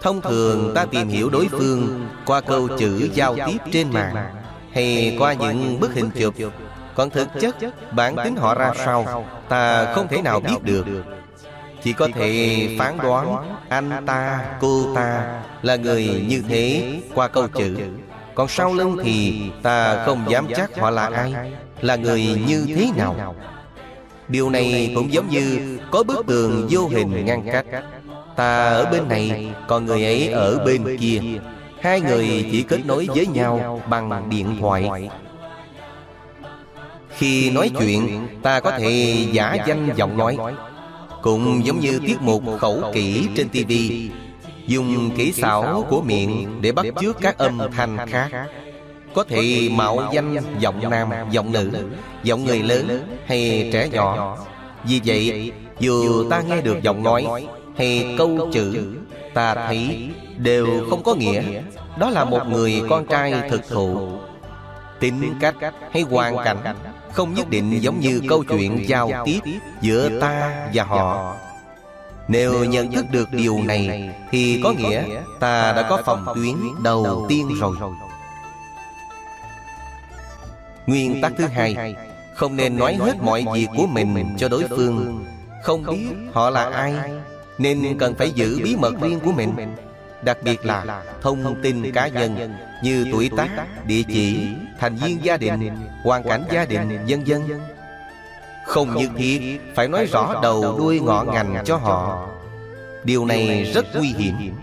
B: Thông thường ta tìm hiểu đối phương Qua câu chữ giao tiếp trên mạng Hay qua những bức hình chụp. Còn thực chất bản tính họ ra sao Ta không thể nào biết được. Chỉ có thể phán đoán Anh ta, cô ta Là người như thế qua câu chữ. còn sau lưng thì ta không dám chắc họ là ai Là người như thế nào Điều này cũng giống như Có bức tường vô hình ngăn cách. Ta ở bên này Còn người ấy ở bên kia. Hai người chỉ kết nối với nhau Bằng điện thoại. Khi nói chuyện Ta có thể giả danh giọng nói. Cũng giống như tiết mục khẩu kỹ trên TV Dùng kỹ xảo của miệng để bắt chước các âm thanh khác Có thể mạo danh giọng nam, giọng nữ, giọng người lớn hay trẻ nhỏ. Vì vậy, dù ta nghe được giọng nói hay câu chữ Ta thấy đều không có nghĩa. Đó là một người con trai thực thụ. Tính cách hay hoàn cảnh Không nhất định giống như câu chuyện giao tiếp giữa ta và họ. nếu nhận thức được điều này Thì có nghĩa ta đã có phòng tuyến đầu tiên rồi Nguyên tắc thứ hai Không nên nói hết mọi việc của mình cho đối phương. Không biết họ là ai Nên cần phải giữ bí mật riêng của mình. Đặc biệt là thông tin cá nhân Như tuổi tác, địa chỉ, thành viên gia đình, hoàn cảnh gia đình, vân vân. Không như thiết Phải nói rõ đầu đuôi ngọn ngành cho họ. Điều này rất nguy hiểm.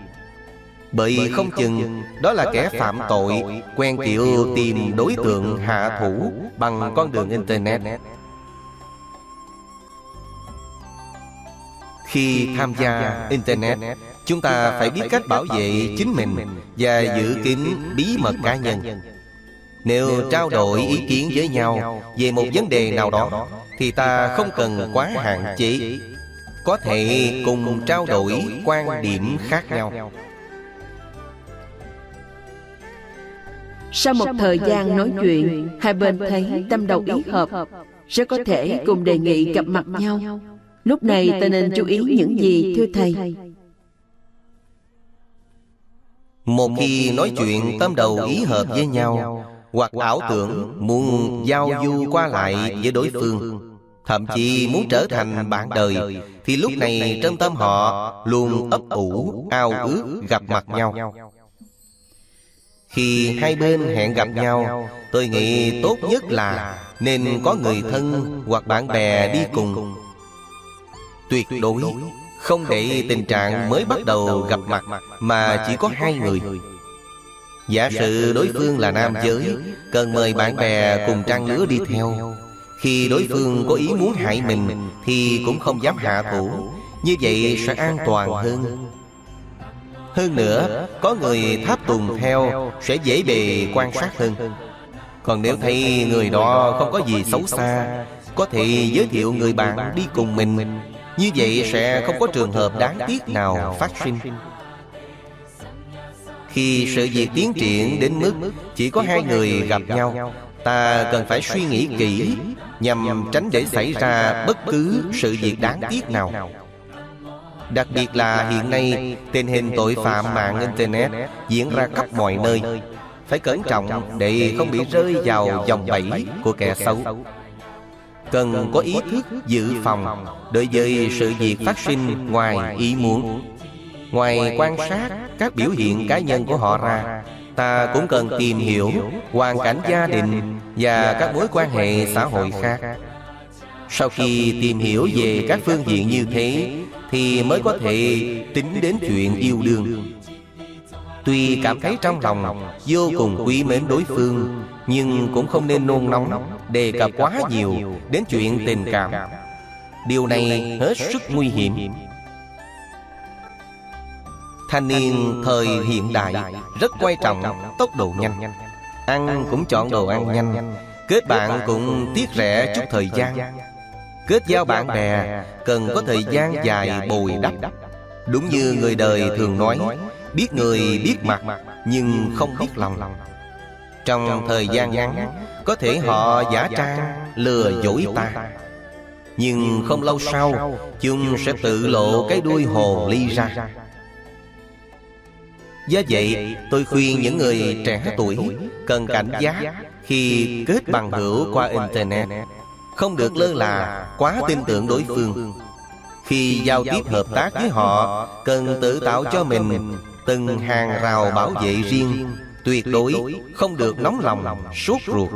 B: Bởi không chừng Đó là kẻ phạm tội Quen kiểu tìm đối tượng hạ thủ Bằng con đường Internet. Khi tham gia Internet Chúng ta phải biết cách bảo vệ chính mình Và giữ kín bí mật cá nhân. Nếu trao đổi ý kiến với nhau Về một vấn đề nào đó thì ta không cần quá hạn chế. Có thể cùng trao đổi quan điểm khác nhau
A: Sau một thời gian nói chuyện, hai bên thấy tâm đầu ý hợp, rất có thể cùng đề nghị gặp mặt nhau. Lúc này ta nên chú ý những gì thưa thầy?
B: Một khi nói chuyện tâm đầu ý hợp với nhau Hoặc ảo tưởng muốn giao du qua lại với đối phương. Thậm chí muốn trở thành bạn đời Thì lúc này trong tâm họ luôn ấp ủ, ao ước gặp mặt nhau khi hai bên hẹn gặp nhau, Tôi nghĩ tốt nhất là Nên có người thân hoặc bạn bè đi cùng. Tuyệt đối không để tình trạng mới bắt đầu gặp mặt Mà chỉ có hai người. Giả sử đối phương là nam giới, Cần mời bạn bè cùng trang lứa đi theo. Khi đối phương có ý muốn hại mình Thì cũng không dám hạ thủ, Như vậy sẽ an toàn hơn. Hơn nữa, Có người tháp tùng theo, Sẽ dễ bề quan sát hơn. Còn nếu thấy người đó không có gì xấu xa, Có thể giới thiệu người bạn đi cùng mình. Như vậy sẽ không có trường hợp đáng tiếc nào phát sinh. Khi sự việc tiến triển đến mức Chỉ có hai người gặp nhau, Ta cần phải suy nghĩ kỹ Nhằm tránh để xảy ra bất cứ sự việc đáng tiếc nào. Đặc biệt là hiện nay Tình hình tội phạm mạng Internet Diễn ra khắp mọi nơi. Phải cẩn trọng để không bị rơi vào dòng bẫy của kẻ xấu. cần có ý thức dự phòng đối với sự việc phát sinh ngoài ý muốn. ngoài quan sát các biểu hiện cá nhân của họ ra ta cũng cần tìm hiểu hoàn cảnh gia đình và các mối quan hệ xã hội khác. sau khi tìm hiểu về các phương diện như thế thì mới có thể tính đến chuyện yêu đương. Tuy cảm thấy trong lòng vô cùng quý mến đối phương Nhưng cũng không nên nôn nóng Đề cập quá nhiều đến chuyện tình cảm. Điều này hết sức nguy hiểm. Thanh niên thời hiện đại rất quan trọng tốc độ nhanh Ăn cũng chọn đồ ăn nhanh. Kết bạn cũng tiết rẻ chút thời gian Kết giao bạn bè cần có thời gian dài bồi đắp. Đúng như người đời thường nói Biết người biết mặt Nhưng không biết lòng. Trong thời gian ngắn Có thể họ giả trang Lừa dối ta. Nhưng không lâu sau Chúng sẽ tự lộ cái đuôi hồ ly ra. Do vậy tôi khuyên những người trẻ tuổi Cần cảnh giác Khi kết bằng hữu qua Internet không được lơ là Quá tin tưởng đối phương. Khi giao tiếp hợp tác với họ Cần tự tạo cho mình Từng hàng rào bảo vệ riêng. Tuyệt đối không được nóng lòng, suốt ruột.